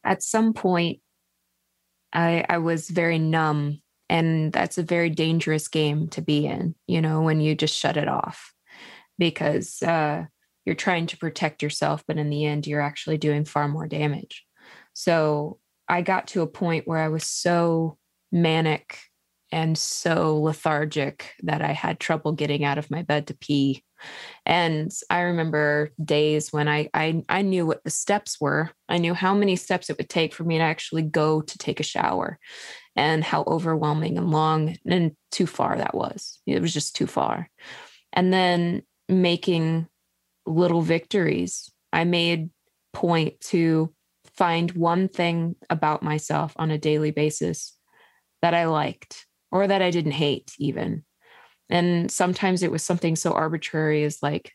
at some point I, I was very numb and that's a very dangerous game to be in you know when you just shut it off because uh, you're trying to protect yourself but in the end you're actually doing far more damage so i got to a point where i was so manic and so lethargic that i had trouble getting out of my bed to pee and I remember days when I, I I knew what the steps were. I knew how many steps it would take for me to actually go to take a shower and how overwhelming and long and too far that was. It was just too far. And then making little victories. I made point to find one thing about myself on a daily basis that I liked or that I didn't hate even and sometimes it was something so arbitrary as like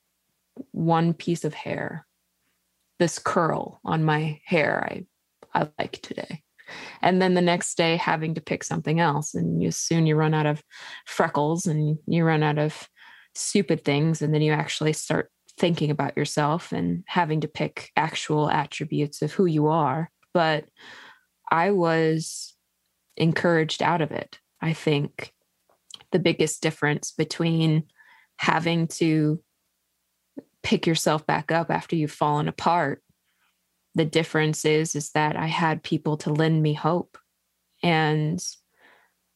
one piece of hair, this curl on my hair I, I like today. And then the next day having to pick something else. And you soon you run out of freckles and you run out of stupid things. And then you actually start thinking about yourself and having to pick actual attributes of who you are. But I was encouraged out of it. I think the biggest difference between having to pick yourself back up after you've fallen apart the difference is is that i had people to lend me hope. And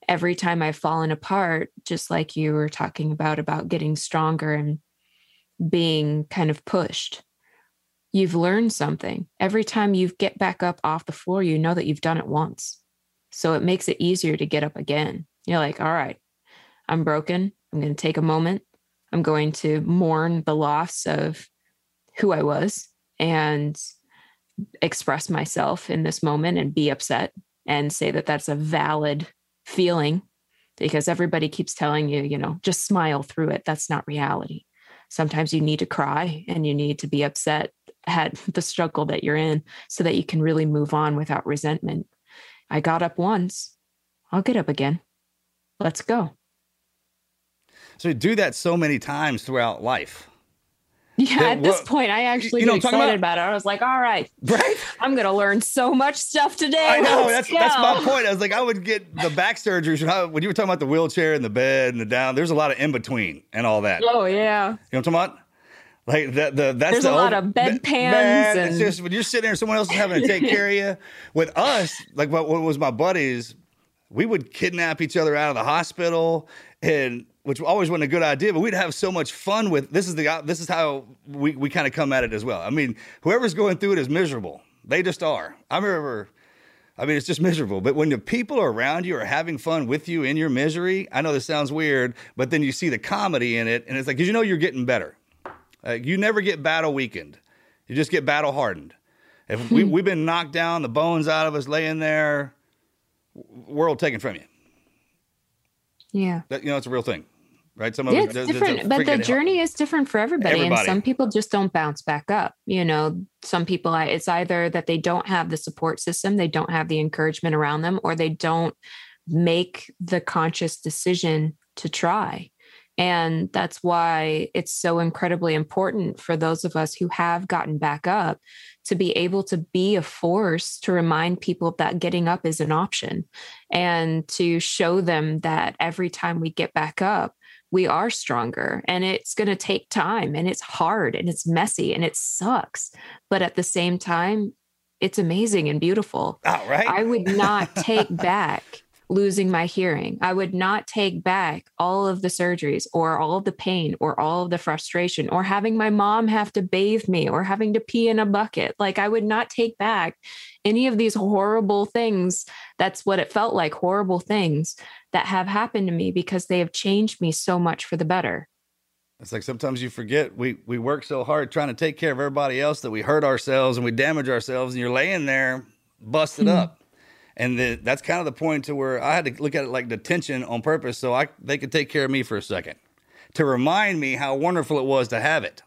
every time i've fallen apart just like you were talking about about getting stronger and being kind of pushed you've learned something. Every time you get back up off the floor you know that you've done it once so it makes it easier to get up again you're like all right I'm broken. I'm going to take a moment. I'm going to mourn the loss of who I was and express myself in this moment and be upset and say that that's a valid feeling because everybody keeps telling you, you know, just smile through it. That's not reality. Sometimes you need to cry and you need to be upset at the struggle that you're in so that you can really move on without resentment. I got up once. I'll get up again. Let's go. So we do that so many times throughout life. Yeah, that, at this point, I actually you know, get excited about, about, it. I was like, all right, right? I'm going to learn so much stuff today. I know. that's, that's my point. I was like, I would get the back surgeries. When you were talking about the wheelchair and the bed and the down, there's a lot of in between and all that. Oh, yeah. You know what I'm talking about? Like the, the that's there's the a lot of bedpans. and... It's just when you're sitting there, someone else is having to take care of you. With us, like what, what was my buddies, we would kidnap each other out of the hospital and which always wasn't a good idea, but we'd have so much fun with this is the this is how we, we kind of come at it as well. I mean, whoever's going through it is miserable. They just are. I remember I mean, it's just miserable. But when the people around you are having fun with you in your misery, I know this sounds weird, but then you see the comedy in it, and it's like, because you know you're getting better. Like, you never get battle weakened, you just get battle hardened. If we, hmm. we've been knocked down, the bones out of us laying there, world taken from you. Yeah. That, you know, it's a real thing, right? Some yeah, of it's there's- there's different, but the journey is different for everybody, Everybody. and some people just don't bounce back up. You know, some people it's either that they don't have the support system, they don't have the encouragement around them, or they don't make the conscious decision to try. And that's why it's so incredibly important for those of us who have gotten back up to be able to be a force to remind people that getting up is an option and to show them that every time we get back up, we are stronger and it's going to take time and it's hard and it's messy and it sucks. But at the same time, it's amazing and beautiful. Oh, right? I would not take back losing my hearing. I would not take back all of the surgeries or all of the pain or all of the frustration or having my mom have to bathe me or having to pee in a bucket. Like I would not take back any of these horrible things. That's what it felt like horrible things that have happened to me because they have changed me so much for the better. It's like sometimes you forget we we work so hard trying to take care of everybody else that we hurt ourselves and we damage ourselves, and you're laying there busted hmm. up. And the, that's kind of the point to where I had to look at it like detention on purpose, so I they could take care of me for a second, to remind me how wonderful it was to have it,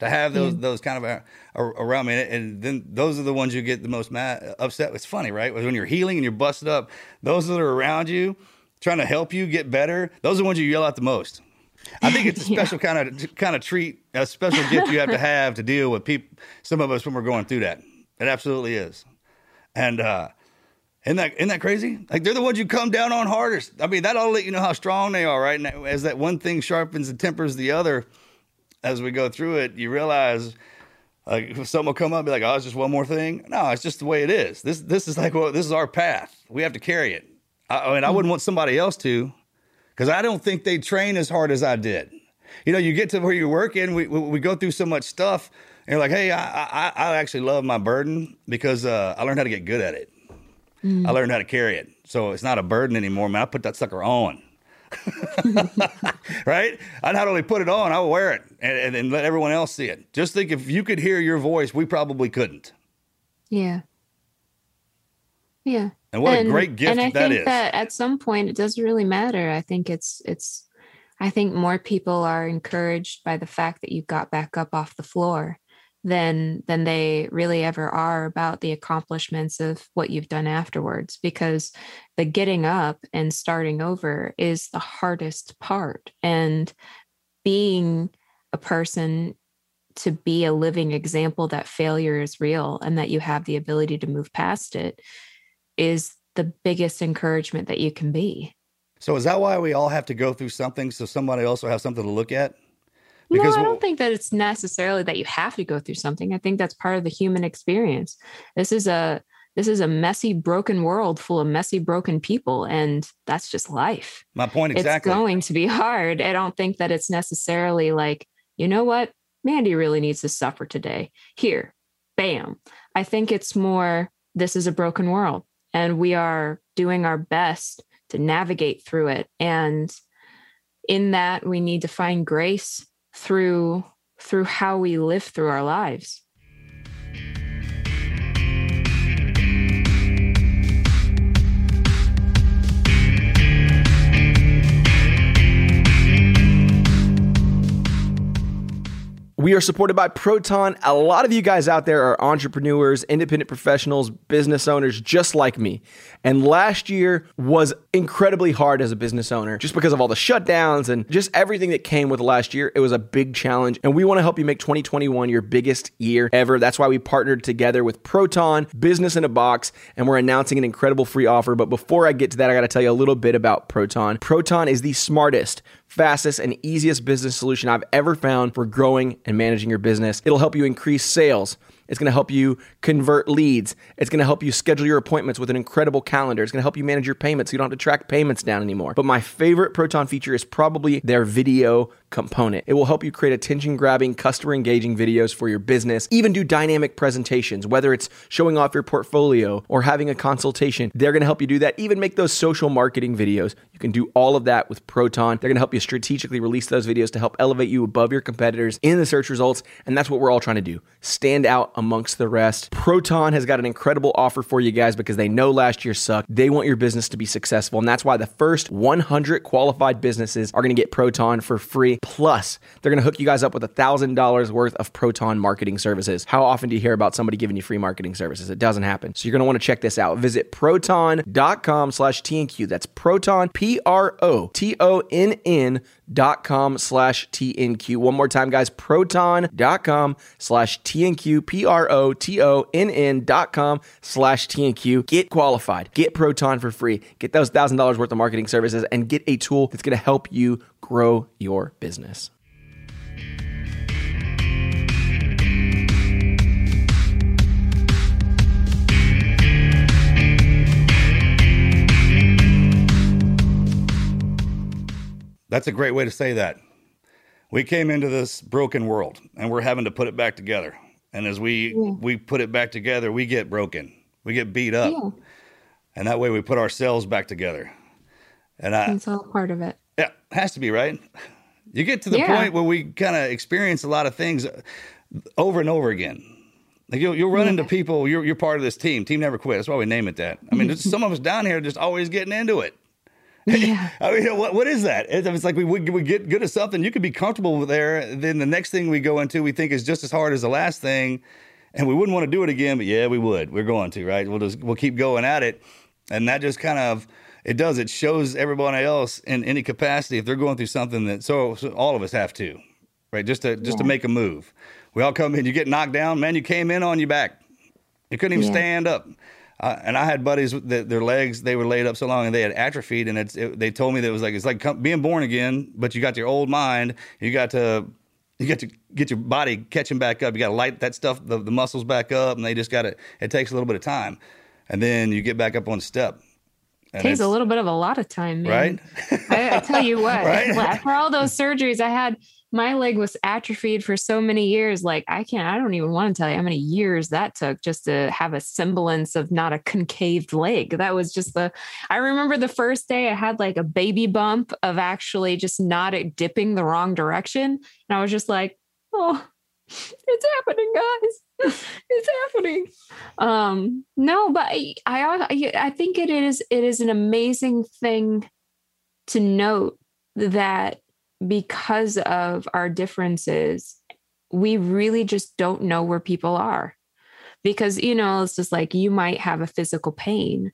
to have those those kind of uh, ar- around me. And then those are the ones you get the most mad, upset. It's funny, right? When you're healing and you're busted up, those that are around you trying to help you get better, those are the ones you yell at the most. I think it's a Yeah. special kind of kind of treat, a special gift you have to have to deal with people. Some of us when we're going through that, it absolutely is. And uh, isn't that isn't that crazy? Like they're the ones you come down on hardest. I mean, that'll let you know how strong they are, right? And as that one thing sharpens and tempers the other, as we go through it, you realize. Like if someone will come up and be like, "Oh, it's just one more thing." No, it's just the way it is. This this is like well, this is our path. We have to carry it. I, I mean, I wouldn't want somebody else to, because I don't think they train as hard as I did. You know, you get to where you're working, we we, we go through so much stuff, and you're like, "Hey, I I, I actually love my burden because uh, I learned how to get good at it. Mm. I learned how to carry it, so it's not a burden anymore. Man, I put that sucker on." right? I not only put it on, I will wear it and, and, and let everyone else see it. Just think if you could hear your voice, we probably couldn't. Yeah. Yeah. And what a great gift and I that think is. that at some point it doesn't really matter. I think it's it's I think more people are encouraged by the fact that you got back up off the floor than than they really ever are about the accomplishments of what you've done afterwards because the getting up and starting over is the hardest part and being a person to be a living example that failure is real and that you have the ability to move past it is the biggest encouragement that you can be. So is that why we all have to go through something so somebody else will have something to look at? No, I don't think that it's necessarily that you have to go through something. I think that's part of the human experience. This is a this is a messy, broken world full of messy, broken people, and that's just life. my point exactly. It's going to be hard. I don't think that it's necessarily like, you know what, Mandy really needs to suffer today. Here, bam. I think it's more this is a broken world, and we are doing our best to navigate through it. And in that, we need to find grace through through how we live through our lives. We are supported by Protonn. A lot of you guys out there are entrepreneurs, independent professionals, business owners just like me. And last year was incredibly hard as a business owner just because of all the shutdowns and just everything that came with last year. It was a big challenge. And we want to help you make 2021 your biggest year ever. That's why we partnered together with Protonn, Business in a Box, and we're announcing an incredible free offer. But before I get to that, I got to tell you a little bit about Protonn. Protonn is the smartest, fastest, and easiest business solution I've ever found for growing and managing your business. It'll help you increase sales, It's going to help you convert leads. It's going to help you schedule your appointments with an incredible calendar. It's going to help you manage your payments so you don't have to track payments down anymore. But my favorite Protonn feature is probably their video component. It will help you create attention grabbing, customer engaging videos for your business, even do dynamic presentations, whether it's showing off your portfolio or having a consultation. They're going to help you do that, even make those social marketing videos. You can do all of that with Protonn. They're going to help you strategically release those videos to help elevate you above your competitors in the search results. And that's what we're all trying to do stand out amongst the rest. Protonn has got an incredible offer for you guys because they know last year sucked. They want your business to be successful. And that's why the first 100 qualified businesses are going to get Protonn for free. Plus, they're going to hook you guys up with $1,000 worth of Protonn marketing services. How often do you hear about somebody giving you free marketing services? It doesn't happen. So you're going to want to check this out. Visit protonn.com slash TNQ. That's protonn, P R O T O N N dot com slash TNQ. One more time, guys, protonn.com slash TNQ, P R O T O N N dot com slash TNQ. Get qualified, get Protonn for free, get those thousand dollars worth of marketing services, and get a tool that's going to help you grow your business. That's a great way to say that. We came into this broken world and we're having to put it back together. And as we we put it back together, we get broken. We get beat up. Yeah. And that way we put ourselves back together. And I It's all part of it. yeah, has to be, right? You get to the Yeah. point where we kind of experience a lot of things over and over again. Like you'll, you'll run into people, you're, you're part of this team. Team never quit. That's why we name it that. I mean, some of us down here just always getting into it. Yeah. I mean, what, what is that? It's, like we, we, we get good at something. You could be comfortable there. Then the next thing we go into, we think is just as hard as the last thing, and we wouldn't want to do it again. But yeah, we would. We're going to, right? We'll just we'll keep going at it, and that just kind of it does. It shows everybody else in any capacity if they're going through something that so, so all of us have to, right? Just to just to make a move. We all come in. You get knocked down, man. You came in on your back. You couldn't even Yeah. stand up. Uh, and I had buddies that their legs they were laid up so long and they had atrophied, and it's, it, they told me that it was like it's like come, being born again, but you got your old mind. You got to you got to get your body catching back up. You got to light that stuff, the, the muscles back up, and they just got to. It takes a little bit of time, and then you get back up on step. And takes a little bit of a lot of time, man. right. I, I tell you what, Right? after all those surgeries I had, my leg was atrophied for so many years. Like I can't, I don't even want to tell you how many years that took just to have a semblance of not a concaved leg. That was just the, I remember the first day I had like a baby bump of actually just not dipping the wrong direction. And I was just like, oh, it's happening, guys. it's happening. Um, no, but I, I, I think it is, it is an amazing thing to note that because of our differences, we really just don't know where people are. Because, you know, it's just like you might have a physical pain.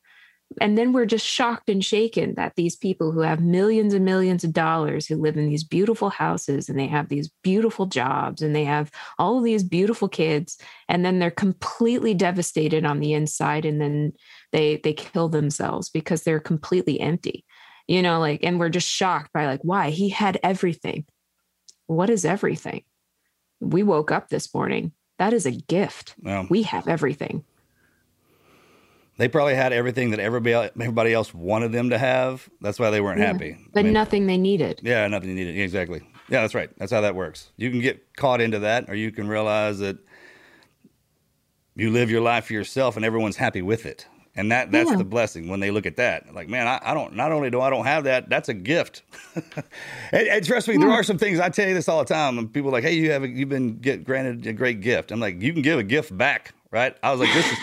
And then we're just shocked and shaken that these people who have millions and millions of dollars, who live in these beautiful houses and they have these beautiful jobs and they have all of these beautiful kids, and then they're completely devastated on the inside and then they they kill themselves because they're completely empty you know like and we're just shocked by like why he had everything what is everything we woke up this morning that is a gift Well, we have everything they probably had everything that everybody everybody else wanted them to have. That's why they weren't Yeah. happy. I but mean- nothing they needed Yeah, nothing you needed. Exactly. Yeah, that's right. That's how that works. You can get caught into that, or you can realize that you live your life for yourself, and everyone's happy with it. And that that's Yeah. the blessing when they look at that. Like, man, I, I don't. Not only do I don't have that, that's a gift. and, and trust me, there are some things I tell you this all the time. And people are like, hey, you have a, you've been get granted a great gift. I'm like, you can give a gift back, right? I was like, this is.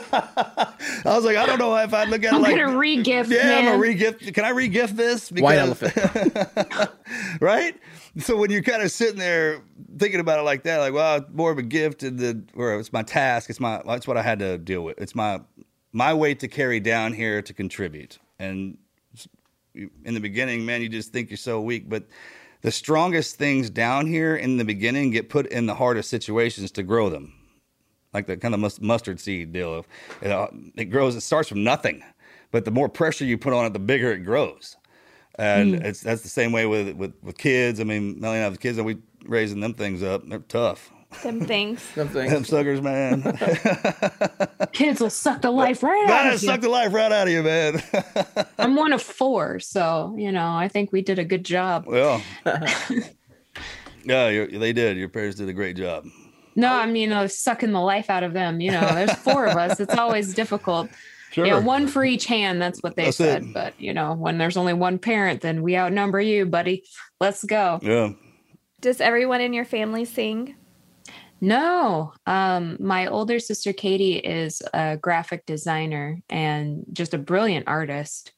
I was like, I don't know if I look at it i'm like. gonna re-gift yeah, I'm man. a re-gift. Can I re-gift this? White elephant. right? So when you're kind of sitting there thinking about it like that, like, well, it's more of a gift, and the or it's my task. It's my that's what I had to deal with. It's my my weight to carry down here to contribute. And in the beginning, man, you just think you're so weak, but the strongest things down here in the beginning get put in the hardest situations to grow them. Like the kind of mustard seed deal of it, uh, it grows. It starts from nothing, but the more pressure you put on it, the bigger it grows and it's that's the same way with with, with kids. I mean, Melanie and I have kids, and we raising them things up. They're tough. Them things. Something. Them suckers, man. Kids will suck the life right out of you. sucked the life right out of you, man. I'm one of four, so you know I think we did a good job. well, yeah, you're, they did. Your parents did a great job. No, I mean I was sucking the life out of them. You know, there's four of us. It's always difficult. Sure. Yeah, one for each hand. That's what they That's said. it. But you know, when there's only one parent, then we outnumber you, buddy. Let's go. Yeah. Does everyone in your family sing? No, um, my older sister Katie is a graphic designer and just a brilliant artist.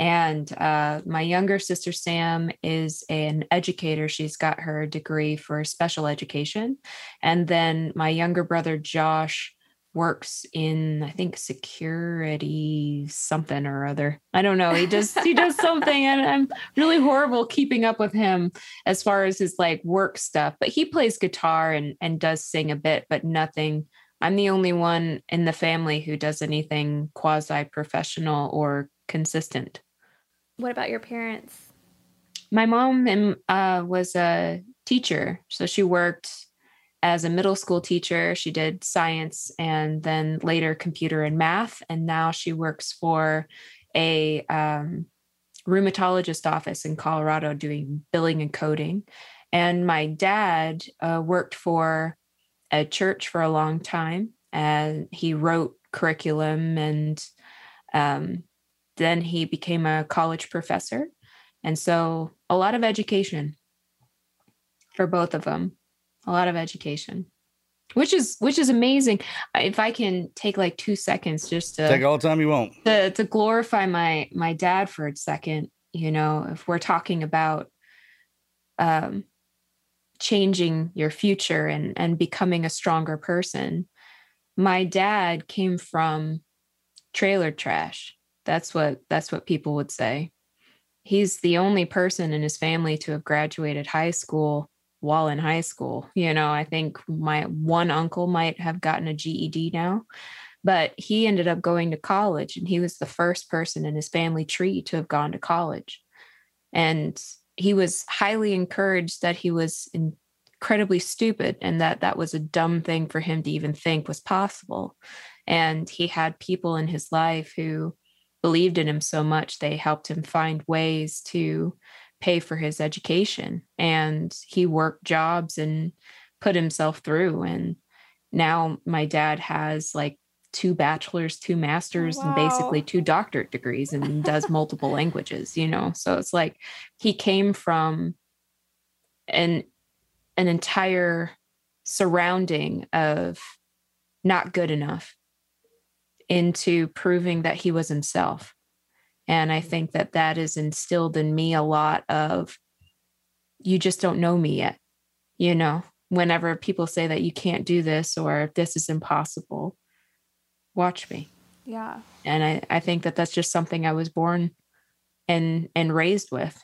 And uh, my younger sister Sam is an educator. She's got her degree for special education. And then my younger brother Josh works in I think security something or other. I don't know. He does he does something and I'm really horrible keeping up with him as far as his like work stuff, but he plays guitar and and does sing a bit, but nothing. I'm the only one in the family who does anything quasi professional or consistent. What about your parents? My mom uh, was a teacher, so she worked as a middle school teacher. She did science and then later computer and math, and now she works for a um, rheumatologist office in Colorado doing billing and coding. And my dad uh, worked for a church for a long time, and he wrote curriculum, and um, then he became a college professor. And so, a lot of education for both of them, a lot of education. Which is which is amazing. If I can take like two seconds just to Take all the time you want. to to glorify my my dad for a second you know if we're talking about um changing your future and and becoming a stronger person my dad came from trailer trash that's what that's what people would say he's the only person in his family to have graduated high school while in high school you know i think my one uncle might have gotten a GED now but he ended up going to college and he was the first person in his family tree to have gone to college. And he was highly encouraged that he was incredibly stupid and that that was a dumb thing for him to even think was possible. And he had people in his life who believed in him so much they helped him find ways to pay for his education and he worked jobs and put himself through and now my dad has like two bachelors, two oh, masters, and basically two doctorate degrees and does multiple languages, you know. So it's like he came from an an entire surrounding of not good enough into proving that he was himself. And I think that that is instilled in me a lot of you just don't know me yet. You know, whenever people say that you can't do this or this is impossible, watch me. Yeah. And I, I think that that's just something I was born and and raised with.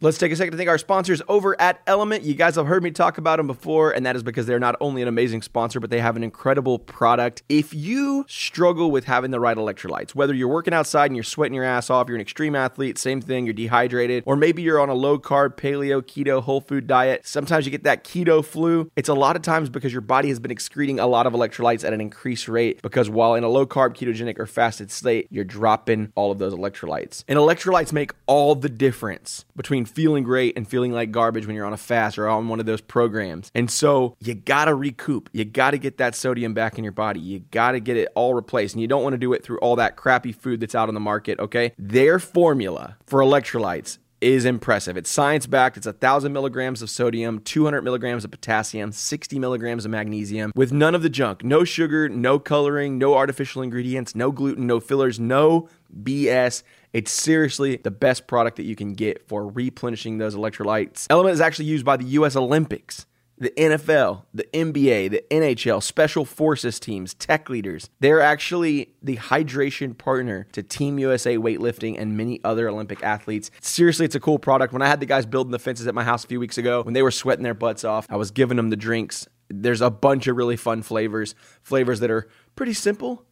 Let's take a second to thank our sponsors over at Element. You guys have heard me talk about them before, and that is because they're not only an amazing sponsor, but they have an incredible product. If you struggle with having the right electrolytes, whether you're working outside and you're sweating your ass off, you're an extreme athlete, same thing, you're dehydrated, or maybe you're on a low carb, paleo, keto, whole food diet, sometimes you get that keto flu. It's a lot of times because your body has been excreting a lot of electrolytes at an increased rate because while in a low carb, ketogenic, or fasted state, you're dropping all of those electrolytes. And electrolytes make all the difference between feeling great and feeling like garbage when you're on a fast or on one of those programs. And so you gotta recoup. You gotta get that sodium back in your body. You gotta get it all replaced. And you don't wanna do it through all that crappy food that's out on the market, okay? Their formula for electrolytes is impressive. It's science backed. It's a thousand milligrams of sodium, 200 milligrams of potassium, 60 milligrams of magnesium, with none of the junk. No sugar, no coloring, no artificial ingredients, no gluten, no fillers, no BS. It's seriously the best product that you can get for replenishing those electrolytes. Element is actually used by the US Olympics the NFL, the NBA, the NHL, special forces teams, tech leaders. They're actually the hydration partner to Team USA weightlifting and many other Olympic athletes. Seriously, it's a cool product. When I had the guys building the fences at my house a few weeks ago, when they were sweating their butts off, I was giving them the drinks. there's a bunch of really fun flavors, flavors that are pretty simple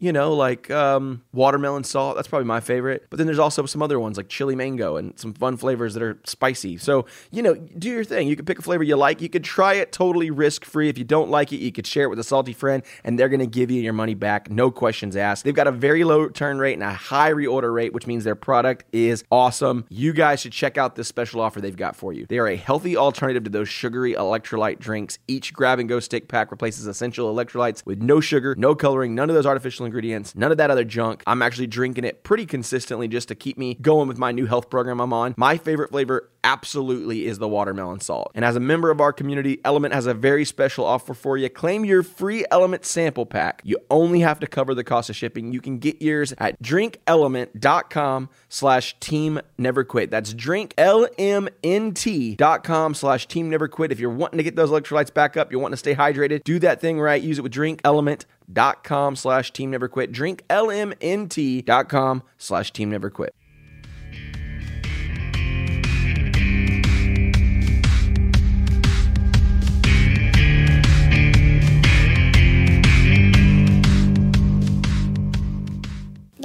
you know, like um, watermelon salt. That's probably my favorite. But then there's also some other ones like chili mango and some fun flavors that are spicy. So, you know, do your thing. You can pick a flavor you like. You could try it totally risk free. If you don't like it, you could share it with a salty friend and they're going to give you your money back. No questions asked. They've got a very low return rate and a high reorder rate, which means their product is awesome. You guys should check out this special offer they've got for you. They are a healthy alternative to those sugary electrolyte drinks. Each grab and go stick pack replaces essential electrolytes with no sugar, no coloring, none of those artificial ingredients, none of that other junk. I'm actually drinking it pretty consistently just to keep me going with my new health program I'm on. My favorite flavor absolutely is the watermelon salt. And as a member of our community, Element has a very special offer for you. Claim your free Element sample pack. You only have to cover the cost of shipping. You can get yours at drinkelement.com slash team never quit. That's drinklmnt.com slash team never quit. If you're wanting to get those electrolytes back up, you're wanting to stay hydrated, do that thing right. Use it with Drink Element dot com slash team never quit drink lmnt dot com slash team never quit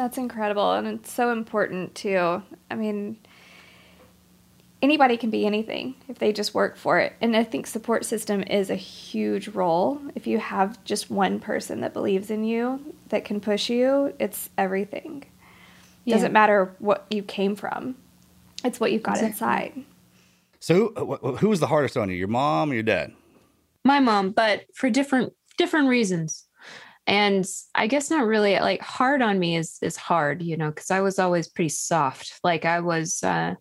That's incredible. And it's so important too. I mean, anybody can be anything if they just work for it. And I think support system is a huge role. If you have just one person that believes in you, that can push you, it's everything. Yeah. Doesn't matter what you came from. It's what you've got Exactly. inside. So, who, who was the hardest on you? Your mom or your dad? my mom but for different different reasons and i guess not really like hard on me is is hard you know because i was always pretty soft like i was uh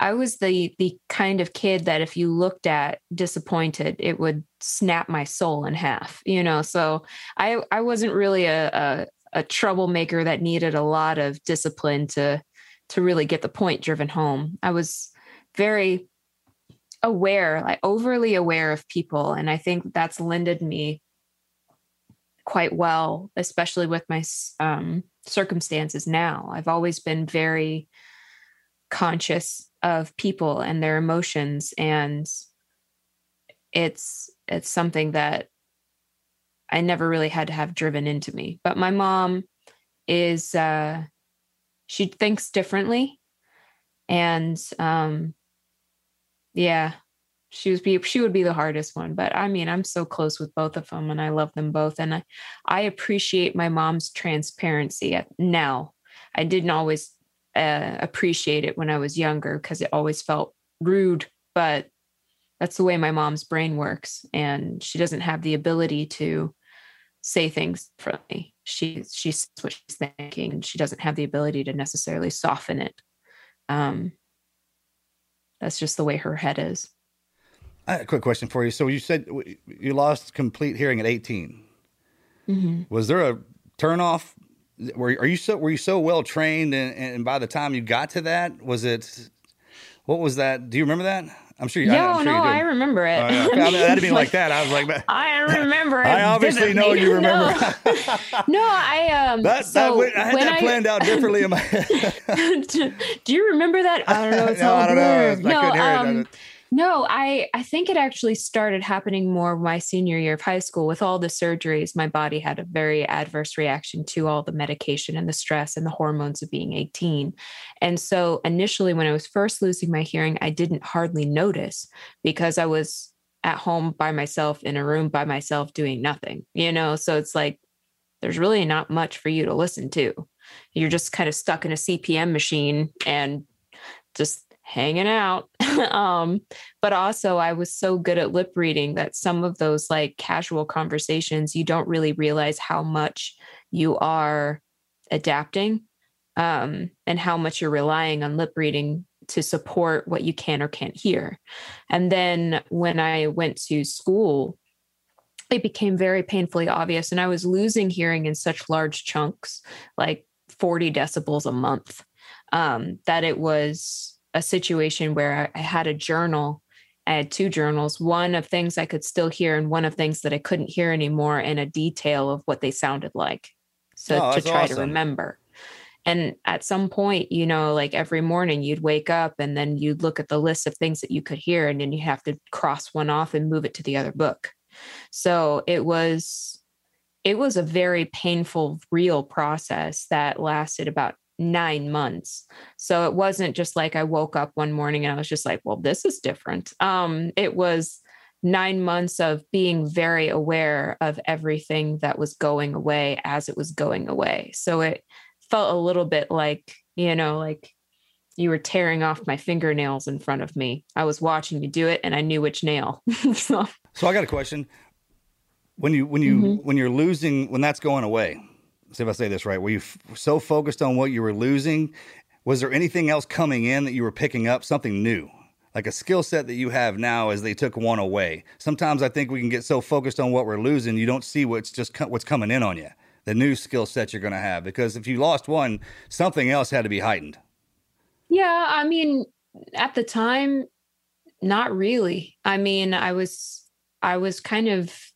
i was the the kind of kid that if you looked at disappointed it would snap my soul in half you know so i i wasn't really a a, a troublemaker that needed a lot of discipline to to really get the point driven home i was very aware, like overly aware of people. And I think that's lended me quite well, especially with my um, circumstances now. I've always been very conscious of people and their emotions. And it's it's something that I never really had to have driven into me. But my mom is uh she thinks differently. And um yeah she was be she would be the hardest one but i mean i'm so close with both of them and i love them both and i i appreciate my mom's transparency at now i didn't always uh, appreciate it when i was younger because it always felt rude but that's the way my mom's brain works and she doesn't have the ability to say things differently she she says what she's thinking and she doesn't have the ability to necessarily soften it um that's just the way her head is I have a quick question for you. So, you said you lost complete hearing at 18. Mm-hmm. Was there a turnoff? Were are you so were you so well trained, and, and by the time you got to that, was it? What was that? Do you remember that? I'm sure you. no, I'm sure no. I remember it. Oh, yeah. I mean, I didn't mean like that. I was like, I remember. it I obviously know you remember. No, no I um. that, so that I had that planned out differently in my head. do you remember that? I don't know. It's No, all I don't know. I blurred. No, hear it. um, no, I I think it actually started happening more my senior year of high school with all the surgeries. My body had a very adverse reaction to all the medication and the stress and the hormones of being 18. And so initially when I was first losing my hearing, I didn't hardly notice because I was at home by myself in a room by myself doing nothing. You know, so it's like there's really not much for you to listen to. You're just kind of stuck in a CPM machine and just hanging out. um, but also, I was so good at lip reading that some of those like casual conversations, you don't really realize how much you are adapting um, and how much you're relying on lip reading to support what you can or can't hear. And then when I went to school, it became very painfully obvious. And I was losing hearing in such large chunks, like 40 decibels a month, um, that it was a situation where I, I had a journal. I had two journals, one of things I could still hear and one of things that I couldn't hear anymore, and a detail of what they sounded like. So Oh, to try to remember. And at some point, you know, like every morning you'd wake up and then you'd look at the list of things that you could hear, and then you have to cross one off and move it to the other book. So it was it was a very painful real process that lasted about nine months. So it wasn't just like I woke up one morning and I was just like, well, this is different. Um, it was nine months of being very aware of everything that was going away as it was going away. So it felt a little bit like, you know, like you were tearing off my fingernails in front of me. I was watching you do it and I knew which nail. so, So I got a question. When you when you Mm-hmm. when you're losing when that's going away, see if I say this right. Were you f- so focused on what you were losing? Was there anything else coming in that you were picking up? Something new, like a skill set that you have now, as they took one away. Sometimes I think we can get so focused on what we're losing, you don't see what's just co- what's coming in on you. The new skill set you're going to have, because if you lost one, something else had to be heightened. Yeah, I mean, at the time, not really. I mean, I was I was kind of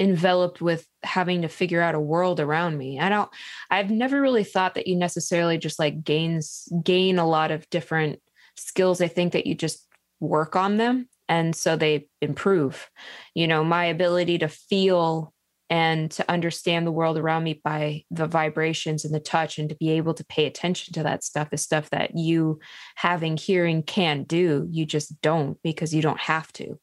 enveloped with having to figure out a world around me. I don't I've never really thought that you necessarily just like gains gain a lot of different skills. I think that you just work on them and so they improve. You know, my ability to feel and to understand the world around me by the vibrations and the touch and to be able to pay attention to that stuff is stuff that you having hearing can do you just don't because you don't have to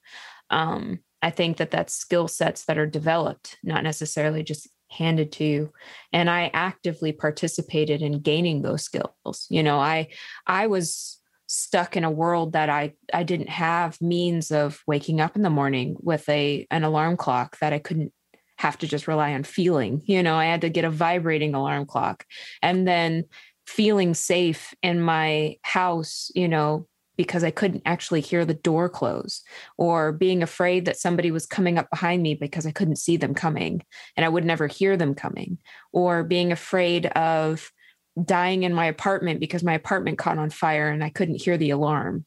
um, i think that that's skill sets that are developed not necessarily just handed to you. And i actively participated in gaining those skills. You know i i was stuck in a world that i i didn't have means of waking up in the morning with a an alarm clock that i couldn't have to just rely on feeling. You know, I had to get a vibrating alarm clock. And then feeling safe in my house, you know, because I couldn't actually hear the door close or being afraid that somebody was coming up behind me because I couldn't see them coming and I would never hear them coming or being afraid of dying in my apartment because my apartment caught on fire and I couldn't hear the alarm.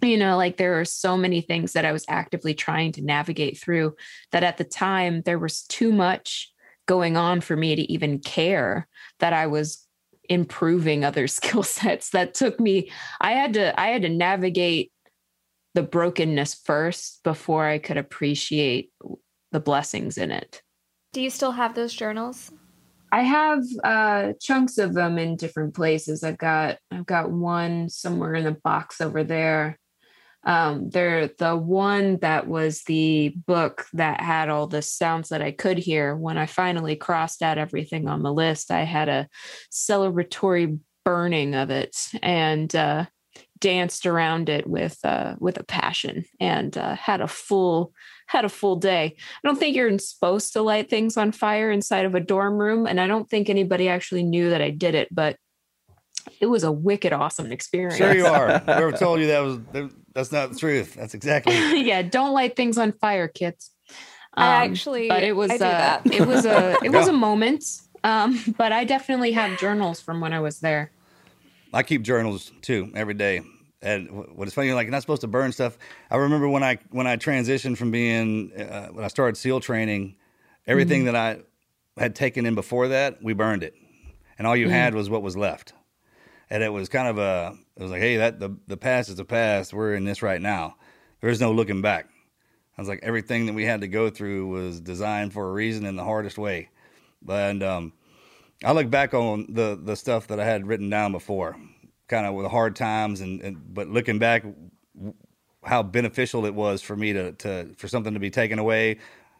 You know like there are so many things that i was actively trying to navigate through that at the time there was too much going on for me to even care that i was improving other skill sets that took me i had to i had to navigate the brokenness first before i could appreciate the blessings in it Do you still have those journals? I have uh, chunks of them in different places. I've got I've got one somewhere in the box over there. Um, they're the one that was the book that had all the sounds that I could hear. When I finally crossed out everything on the list, I had a celebratory burning of it and uh, danced around it with uh, with a passion and uh, had a full had a full day. I don't think you're supposed to light things on fire inside of a dorm room, and I don't think anybody actually knew that I did it, but it was a wicked awesome experience. Sure, you are. Whoever told you that was that's not the truth. That's exactly. yeah, don't light things on fire, kids. I Um, actually- but it was uh, it was a it was a moment. Um, but I definitely have journals from when I was there. I keep journals too every day. And what is funny, like you're not supposed to burn stuff. I remember when I when I transitioned from being uh, when I started SEAL training, everything that I had taken in before that, we burned it, and all you had was what was left. And it was kind of a it was like, hey, that the the past is the past. We're in this right now. There is no looking back. I was like, everything that we had to go through was designed for a reason in the hardest way. And um, I look back on the the stuff that I had written down before, kind of with hard times, and, and but looking back, how beneficial it was for me to to for something to be taken away,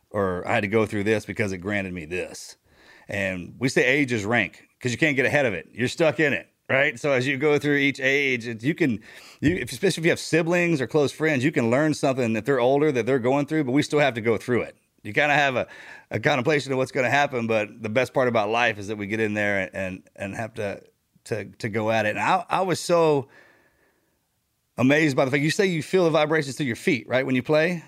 or I had to go through this because it granted me this. And we say age is rank because you can't get ahead of it. You're stuck in it, right? So as you go through each age, you can, you especially if you have siblings or close friends, you can learn something that they're older that they're going through, but we still have to go through it. You kind of have a, a contemplation of what's going to happen, but the best part about life is that we get in there and and have to to to go at it. And I I was so amazed by the fact you say you feel the vibrations through your feet, right, when you play.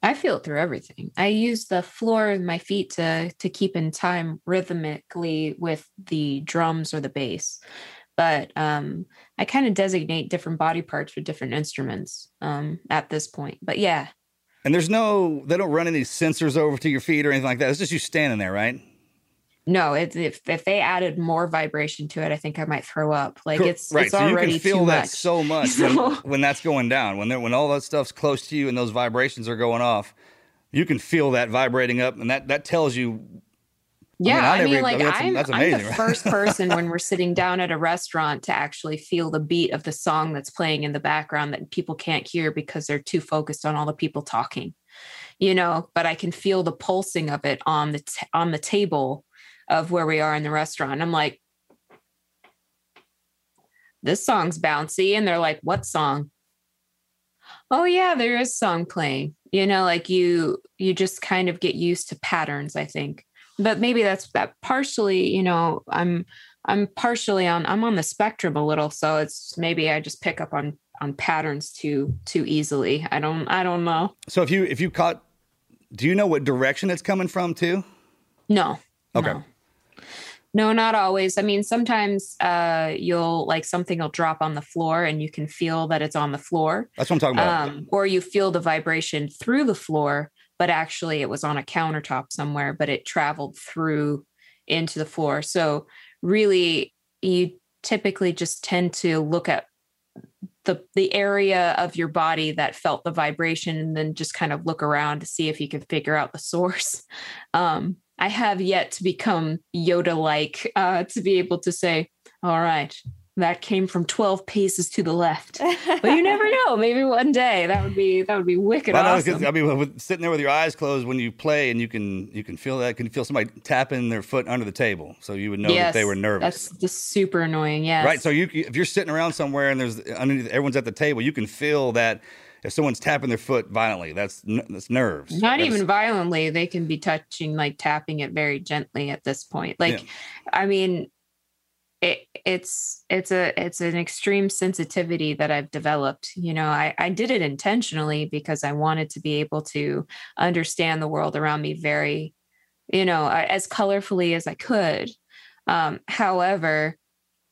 I feel it through everything. I use the floor of my feet to to keep in time rhythmically with the drums or the bass. But um, I kind of designate different body parts for different instruments um, at this point. But yeah, And there's no, they don't run any sensors over to your feet or anything like that. It's just you standing there, right? no, it's, if if they added more vibration to it, I think I might throw up. Like it's right. it's so you can feel that much. so much So- when, when that's going down. When when all that stuff's close to you and those vibrations are going off, you can feel that vibrating up, and that that tells you. Yeah, I I mean, mean, I like that's- I'm, that's I'm the right? first person when we're sitting down at a restaurant to actually feel the beat of the song that's playing in the background that people can't hear because they're too focused on all the people talking, you know. But I can feel the pulsing of it on the t- on the table of where we are in the restaurant. I'm like, this song's bouncy, and they're like, what song? Oh yeah, there is song playing. You know, like you you just kind of get used to patterns. I think but maybe that's that partially you know i'm i'm partially on i'm on the spectrum a little so it's maybe i just pick up on on patterns too too easily i don't i don't know So if you if you caught, do you know what direction it's coming from too? no Okay. no. no not always i mean sometimes uh you'll like something will drop on the floor and you can feel that it's on the floor That's what I'm talking about. um, or you feel the vibration through the floor, but actually it was on a countertop somewhere, but it traveled through into the floor. So really, you typically just tend to look at the the area of your body that felt the vibration, and then just kind of look around to see if you can figure out the source. Um, I have yet to become Yoda like uh, to be able to say, "All right." That came from twelve paces to the left but you never know. Maybe one day that would be that would be wicked Well, no, 'cause, awesome. I mean, with, sitting there with your eyes closed when you play, and you can you can feel that. Can you feel somebody tapping their foot under the table, so you would know that they were nervous. That's just super annoying. Yes. Right. So you, if you're sitting around somewhere and there's underneath, everyone's at the table, you can feel that if someone's tapping their foot violently, that's that's nerves. not That's- even violently. They can be touching, like tapping it very gently at this point. Like, Yeah. I mean, it, it's it's a it's an extreme sensitivity that I've developed. You know, I I did it intentionally because I wanted to be able to understand the world around me very, you know, as colorfully as I could. Um, however,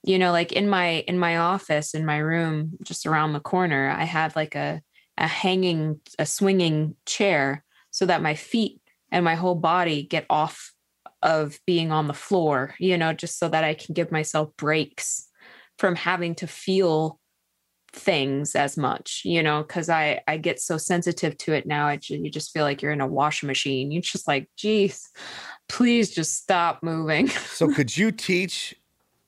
you know, like in my in my office in my room, just around the corner, I have like a a hanging a swinging chair so that my feet and my whole body get off of being on the floor, you know, just so that I can give myself breaks from having to feel things as much, you know, because I I get so sensitive to it now. I you just feel like you're in a washing machine. You're just like, geez, please just stop moving. So could you teach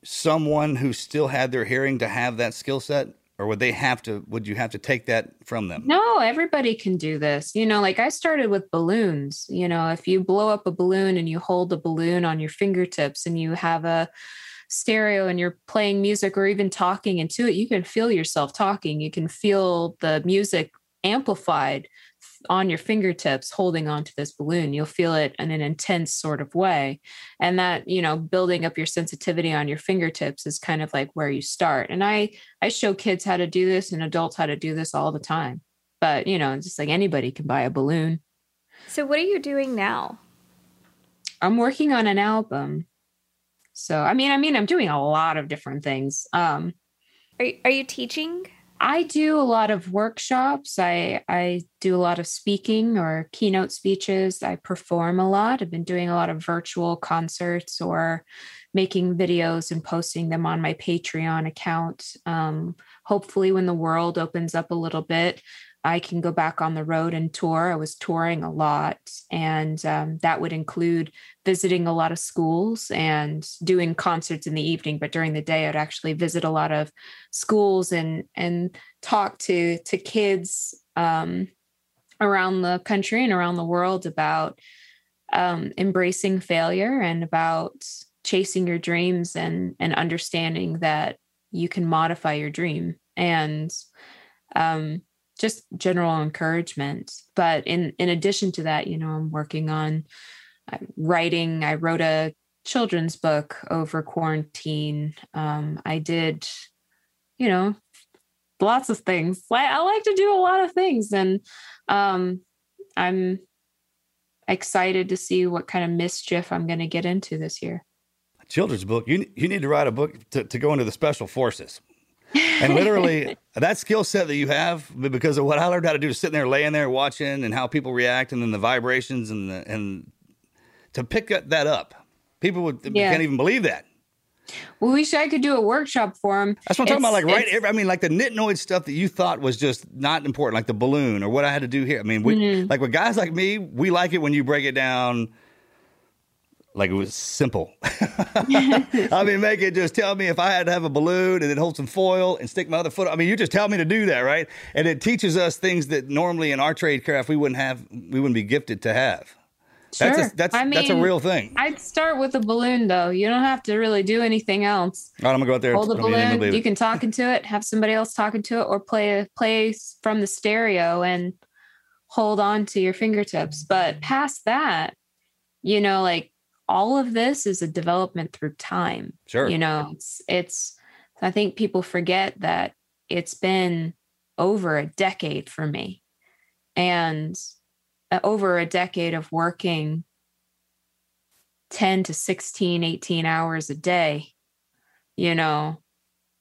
someone who still had their hearing to have that skill set, or would they have to? Would you have to take that from them? No, everybody can do this. You know, like I started with balloons. You know, if you blow up a balloon and you hold the balloon on your fingertips and you have a stereo and you're playing music or even talking into it, you can feel yourself talking. You can feel the music amplified on your fingertips holding onto this balloon. You'll feel it in an intense sort of way. And that, you know, building up your sensitivity on your fingertips is kind of like where you start. And I I show kids how to do this and adults how to do this all the time. But, you know, just like anybody can buy a balloon. So, what are you doing now? I'm working on an album. So, I mean, I mean, I'm doing a lot of different things. Um, Are you, are you teaching? I do a lot of workshops. I I do a lot of speaking or keynote speeches. I perform a lot. I've been doing a lot of virtual concerts or making videos and posting them on my Patreon account. Um, hopefully, when the world opens up a little bit, I can go back on the road and tour. I was touring a lot, and um, that would include visiting a lot of schools and doing concerts in the evening. But during the day, I'd actually visit a lot of schools and and talk to to kids um, around the country and around the world about um, embracing failure and about chasing your dreams and and understanding that you can modify your dream and um, just general encouragement. But in in addition to that, you know, I'm working on writing. I wrote a children's book over quarantine. Um, I did, you know, lots of things. I, I like to do a lot of things, and um, I'm excited to see what kind of mischief I'm going to get into this year. Children's book. You you need to write a book to, to go into the special forces. And literally that skill set that you have because of what I learned how to do is sitting there laying there watching and how people react and then the vibrations and the, and to pick that up people would Yeah. can't even believe that Well, wish I could do a workshop for him. That's what I'm talking about. Like, right? every- I mean, like the nitnoid stuff that you thought was just not important, like the balloon or what I had to do here. I mean, we, Mm-hmm. like with guys like me, we like it when you break it down like it was simple. I mean, make it just tell me if I had to have a balloon and then hold some foil and stick my other foot. I mean, you just tell me to do that, right? And it teaches us things that normally in our trade craft we wouldn't have, we wouldn't be gifted to have. That's Sure. a, that's I that's a real thing. I'd start with a balloon, though. You don't have to really do anything else. All right, I'm gonna go out there. Hold a and- I mean, I'm gonna balloon. leave You can talk into it, have somebody else talk into it, or play play from the stereo and hold on to your fingertips. But past that, you know, like all of this is a development through time. Sure. You know, it's it's. I think people forget that it's been over a decade for me, and uh, over a decade of working 10 to 16 18 hours a day you know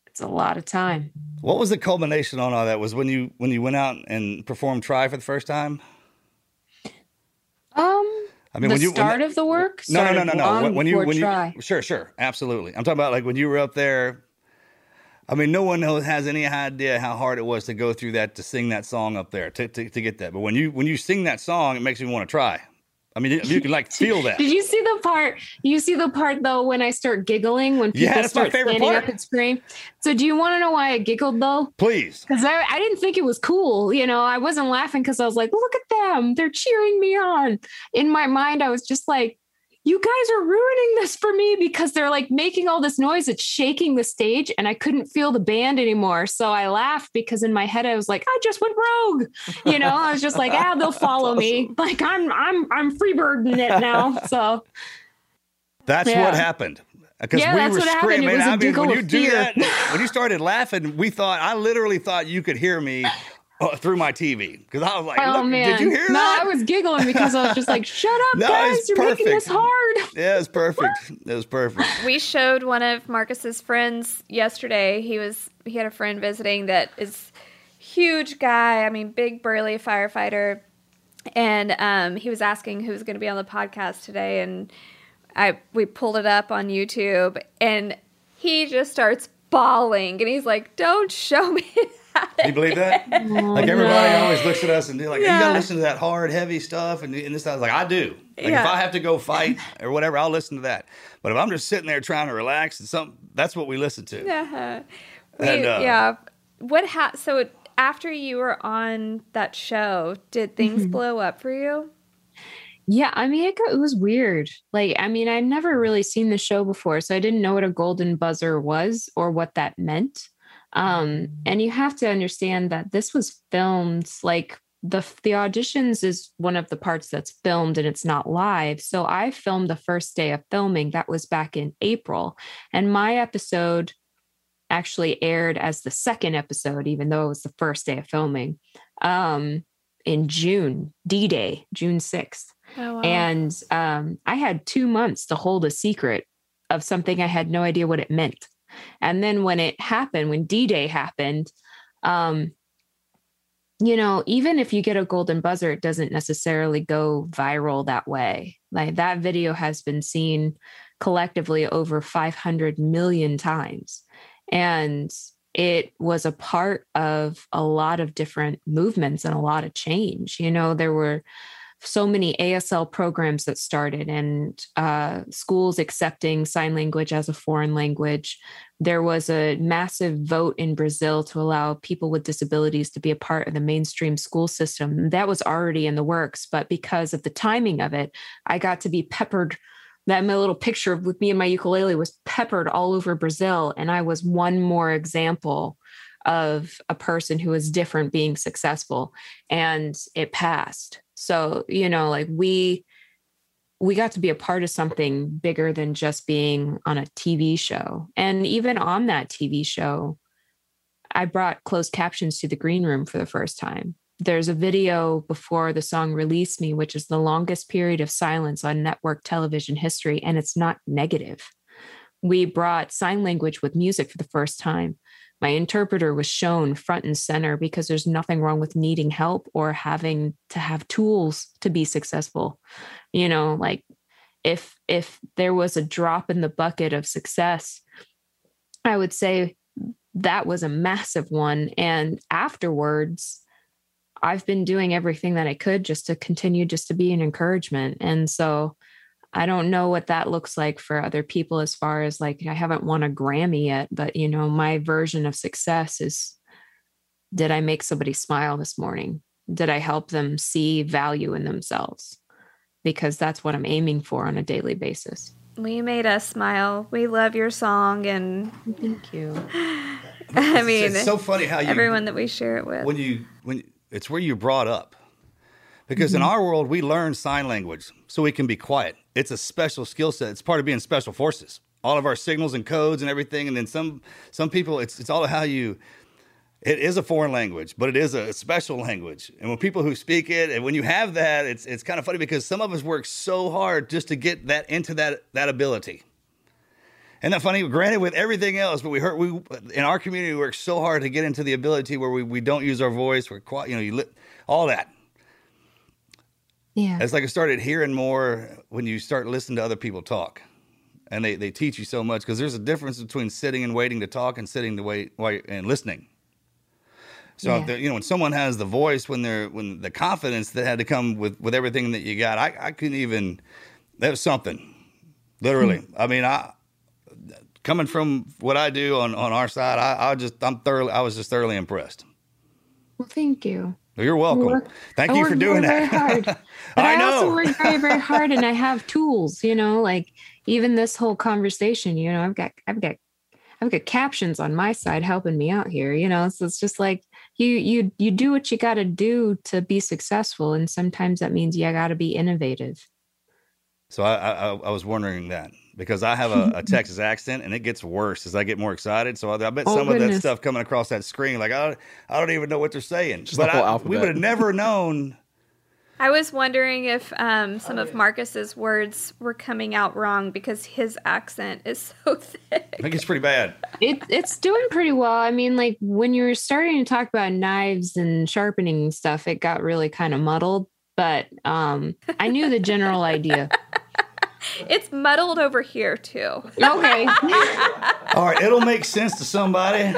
it's a lot of time What was the culmination on all that? Was when you when you went out and performed Try for the first time? um I mean, the when you when start that- of the work No, no, no, no, no. When, when you when try. you sure, sure, absolutely. I'm talking about like when you were up there. I mean, no one knows, has any idea how hard it was to go through that to sing that song up there to, to, to get that. But when you when you sing that song, it makes me want to try. I mean, you, can like feel that. Did you see the part? You see the part though when I start giggling when people Yeah, start standing part. up and scream. So do you want to know why I giggled though? Please. Because I, I didn't think it was cool. You know, I wasn't laughing because I was like, look at them. They're cheering me on. In my mind, I was just like, you guys are ruining this for me because they're like making all this noise. It's shaking the stage and I couldn't feel the band anymore. So I laughed because in my head I was like, I just went rogue. You know, I was just like, ah, they'll follow me. Like I'm I'm I'm freebirding it now. So That's Yeah. what happened. Because Yeah, we that's were what happened. It screaming. was a I mean, when you do fear. that, when you started laughing, we thought I literally thought you could hear me uh, through my TV because I was like, oh Look, man. did you hear no, that? No, I was giggling because I was just like, shut up, No, guys. You're making this hard. Yeah, it was perfect. It was perfect. we showed one of Marcus's friends yesterday. He was he had a friend visiting that is huge guy. I mean, big burly firefighter, and um, he was asking who's going to be on the podcast today, and I we pulled it up on YouTube, and he just starts bawling, and he's like, "Don't show me." that Do you believe that? like everybody always looks at us and they're like, "You gotta listen to that hard, heavy stuff." And, and this, I was like, "I do. Like if I have to go fight or whatever, I'll listen to that. But if I'm just sitting there trying to relax and something, that's what we listen to." Yeah. We, And, uh, yeah. What ha- so it- after you were on that show, did things Mm-hmm. blow up for you? Yeah, I mean, it, got, it was weird. Like, I mean, I'd never really seen the show before, so I didn't know what a golden buzzer was or what that meant. Um, and you have to understand that this was filmed like the the auditions is one of the parts that's filmed and it's not live. So I filmed the first day of filming. That was back in April, and my episode actually aired as the second episode, even though it was the first day of filming. Um, in June, D Day, June sixth. Oh, wow. And um, I had two months to hold a secret of something I had no idea what it meant. And then when it happened, when D Day happened, um, you know, even if you get a golden buzzer, it doesn't necessarily go viral that way. Like that video has been seen collectively over 500 million times. And it was a part of a lot of different movements and a lot of change. You know, there were so many ASL programs that started and uh, schools accepting sign language as a foreign language. There was a massive vote in Brazil to allow people with disabilities to be a part of the mainstream school system. That was already in the works, but because of the timing of it, I got to be peppered. That my little picture with me and my ukulele was peppered all over Brazil, and I was one more example of a person who was different being successful, and it passed so you know like we we got to be a part of something bigger than just being on a tv show. And even on that tv show i brought closed captions to the green room for the first time. There's a video before the song release me which is the longest period of silence on network television history and it's not negative. We brought sign language with music for the first time my interpreter was shown front and center because there's nothing wrong with needing help or having to have tools to be successful you know like if if there was a drop in the bucket of success, I would say that was a massive one. And afterwards, I've been doing everything that I could just to continue just to be an encouragement. And so I don't know what that looks like for other people as far as like I haven't won a Grammy yet, but you know, my version of success is did I make somebody smile this morning? Did I help them see value in themselves? Because that's what I'm aiming for on a daily basis. We made us smile. We love your song, and thank you. I mean, it's so funny how you everyone that we share it with. when you when it's where you're brought up because in mm-hmm. our world we learn sign language so we can be quiet it's a special skill set it's part of being special forces all of our signals and codes and everything and then some some people it's it's all how you it is a foreign language but it is a special language and when people who speak it and when you have that it's it's kind of funny because some of us work so hard just to get that into that that ability and that funny? Granted, with everything else, but we heard we in our community we work so hard to get into the ability where we, we don't use our voice. We're quiet, you know, you li- all that. Yeah. It's like I started hearing more when you start listening to other people talk, and they, they teach you so much because there's a difference between sitting and waiting to talk and sitting to wait, wait and listening. So Yeah. you know when someone has the voice, when they're when the confidence that had to come with with everything that you got, I I couldn't even. That was something, literally. Hmm. I mean, I coming from what I do on on our side, I, I just I'm thoroughly I was just thoroughly impressed. Well, thank you. You're welcome. work- Thank I you for doing that. Very hard. But I I, also work very, very hard, and I have tools. You know, like even this whole conversation. You know, I've got, I've got, I've got captions on my side helping me out here. You know, so it's just like you, you, you do what you got to do to be successful, and sometimes that means you got to be innovative. So I, I I was wondering that because I have a, a Texas accent and it gets worse as I get more excited. So I, I bet Oh, some of that stuff coming across that screen, like I don't, I don't even know what they're saying. Just but the whole I- we would have never known. I was wondering if um, Oh, some of Marcus's words were coming out wrong because his accent is so thick. I think it's pretty bad. It, it's doing pretty well. I mean, like when you were starting to talk about knives and sharpening stuff, it got really kind of muddled. But um, I knew the general idea. It's muddled over here too. Okay. All right, it'll make sense to somebody.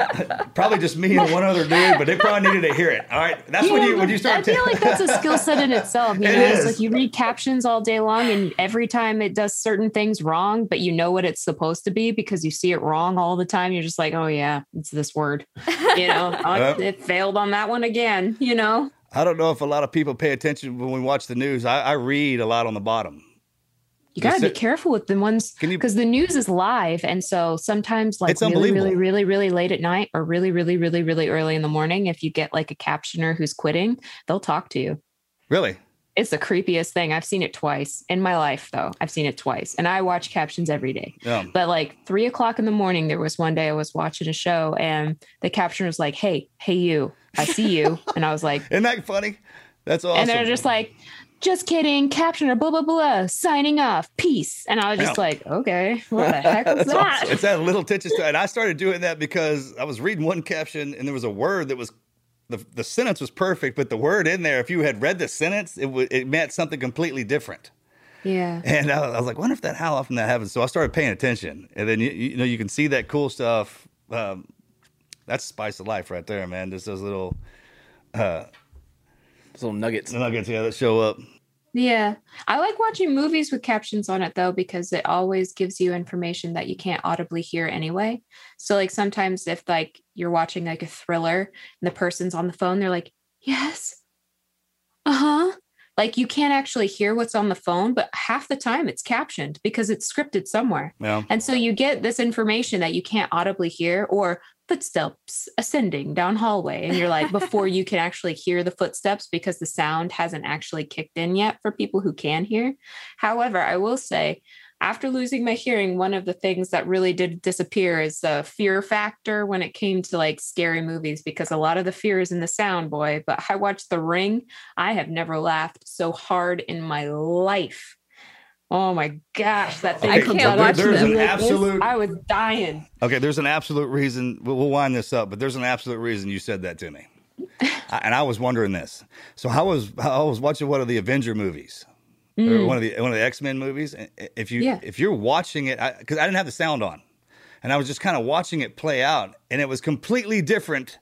Probably just me and one other dude, but they probably needed to hear it. All right, that's when Yeah, you when you start. I feel ta- like that's a skill set in itself. You It know, it's like you read captions all day long, and every time it does certain things wrong, but you know what it's supposed to be because you see it wrong all the time. You're just like, oh yeah, it's this word. You know, oh, Yep. it failed on that one again. You know, I don't know if a lot of people pay attention when we watch the news. I, I read a lot on the bottom. You got to be careful with the ones because the news is live, and so sometimes like really, really, really, really late at night or really, really, really, really early in the morning, if you get like a captioner who's quitting, they'll talk to you. Really? It's the creepiest thing. I've seen it twice in my life, though. I've seen it twice, and I watch captions every day. Yeah. But like three o'clock in the morning, there was one day I was watching a show, and the captioner was like, "Hey, hey, you, I see you," and I was like, Isn't that funny? That's awesome. and they're just like, "Just kidding, captioner, blah blah blah, signing off, peace," and I was just like, "Okay, what the heck was that?" awesome. It's that little touches to And I started doing that because I was reading one caption and there was a word that was the, the sentence was perfect, but the word in there, if you had read the sentence, it would it meant something completely different. Yeah, And I, I was like, wonder if that how often that happens. So I started paying attention, and then you, you know you can see that cool stuff. Um, that's spice of life right there, man. Just those little Those little nuggets. nuggets, yeah, that show up. yeah. I like watching movies with captions on it though because it always gives you information that you can't audibly hear anyway. So like sometimes if like you're watching like a thriller and the person's on the phone, they're like, "Yes, uh huh." Like you can't actually hear what's on the phone, but half the time it's captioned because it's scripted somewhere. Yeah, And so you get this information that you can't audibly hear or footsteps ascending down hallway. And you're like, before you can actually hear the footsteps because the sound hasn't actually kicked in yet for people who can hear. However, I will say, after losing my hearing, one of the things that really did disappear is the fear factor when it came to like scary movies, because a lot of the fear is in the sound, boy. But I watched The Ring. I have never laughed so hard in my life. Oh my gosh, that thing I can't watch There's me an like this. absolute- I was dying. Okay, there's an absolute reason. We'll, we'll wind this up, but there's an absolute reason you said that to me, I, and I was wondering this. So I was I was watching one of the Avenger movies, or one of the one of the X Men movies. and If you Mm. Yeah. if you're watching it, because I, didn't have the sound on, and I was just kind of watching it play out, and it was completely different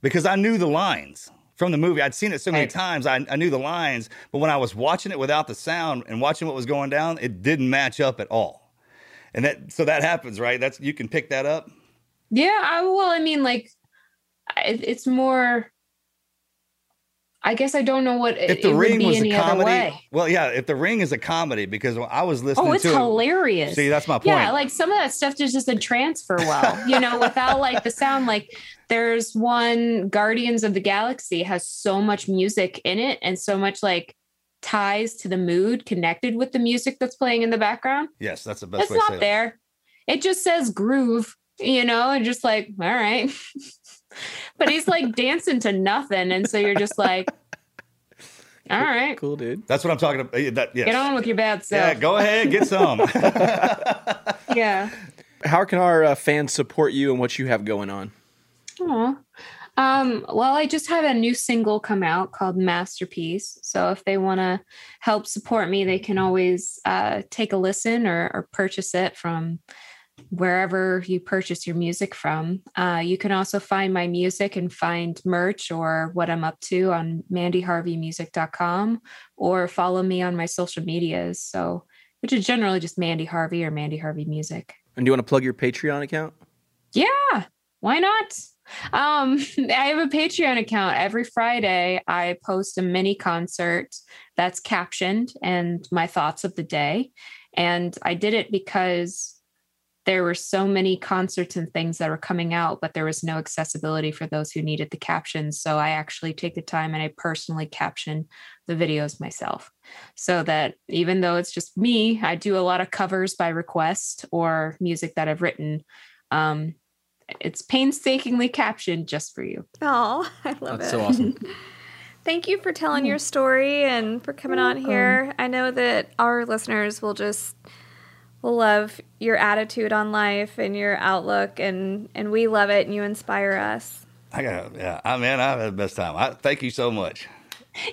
because I knew the lines from the movie. I'd seen it so many Right. times, I, I knew the lines, but when I was watching it without the sound and watching what was going down, it didn't match up at all. And that so that happens, right? That's you can pick that up. Yeah, I, well, I mean, like, it, it's more. I guess I don't know what If the it would ring be was a comedy, well, yeah. If the ring is a comedy, because I was oh, listening to, Oh, it's to it. hilarious. See, that's my point. Yeah, like some of that stuff just doesn't transfer well, you know, without like the sound. Like there's one Guardians of the Galaxy has so much music in it and so much like ties to the mood connected with the music that's playing in the background. yes, that's the best It's way to say not it. there. It just says groove, you know, and just like, all right. but he's like dancing to nothing. And so you're just like, all right, Cool, dude. That's what I'm talking about. That, yes. get on with your bad Yeah, self. go ahead, get some. Yeah. How can our uh, fans support you and what you have going on? Aw. Um, well, I just had a new single come out called Masterpiece. So if they want to help support me, they can always uh, take a listen or, or purchase it from wherever you purchase your music from. Uh, you can also find my music and find merch or what I'm up to on mandyharveymusic.com or follow me on my social medias. So, which is generally just Mandy Harvey or Mandy Harvey Music. And do you want to plug your Patreon account? Yeah, why not? Um, I have a Patreon account. Every Friday, I post a mini concert that's captioned and my thoughts of the day. And I did it because there were so many concerts and things that were coming out, but there was no accessibility for those who needed the captions. So I actually take the time and I personally caption the videos myself so that even though it's just me, I do a lot of covers by request or music that I've written. Um, it's painstakingly captioned just for you. Oh, I love That's it. so awesome. Thank you for telling your story and for coming on here. I know that our listeners will just will love your attitude on life and your outlook and and we love it and you inspire us. I got, yeah, I mean, I've had the best time. I thank you so much.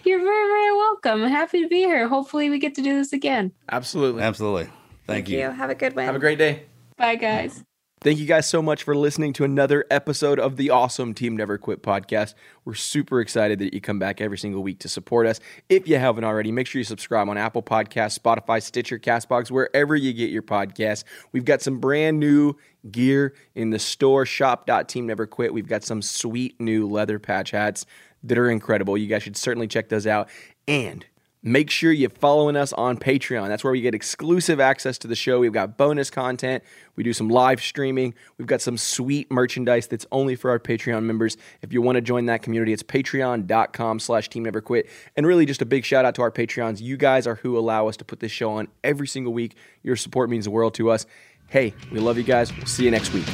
You're very, very welcome. Happy to be here. Hopefully, we get to do this again. Absolutely. Absolutely. Thank, you. Have a good one. Have a great day. Bye, guys. Thank you guys so much for listening to another episode of the awesome Team Never Quit podcast. We're super excited that you come back every single week to support us. If you haven't already, make sure you subscribe on Apple Podcasts, Spotify, Stitcher, Castbox, wherever you get your podcasts. We've got some brand new gear in the store, shop.teamneverquit. We've got some sweet new leather patch hats that are incredible. You guys should certainly check those out. And Make sure you're following us on Patreon. That's where we get exclusive access to the show. We've got bonus content. We do some live streaming. We've got some sweet merchandise that's only for our Patreon members. If you want to join that community, it's patreon.com slash team never quit. And really just a big shout out to our Patreons. You guys are who allow us to put this show on every single week. Your support means the world to us. Hey, we love you guys. We'll see you next week.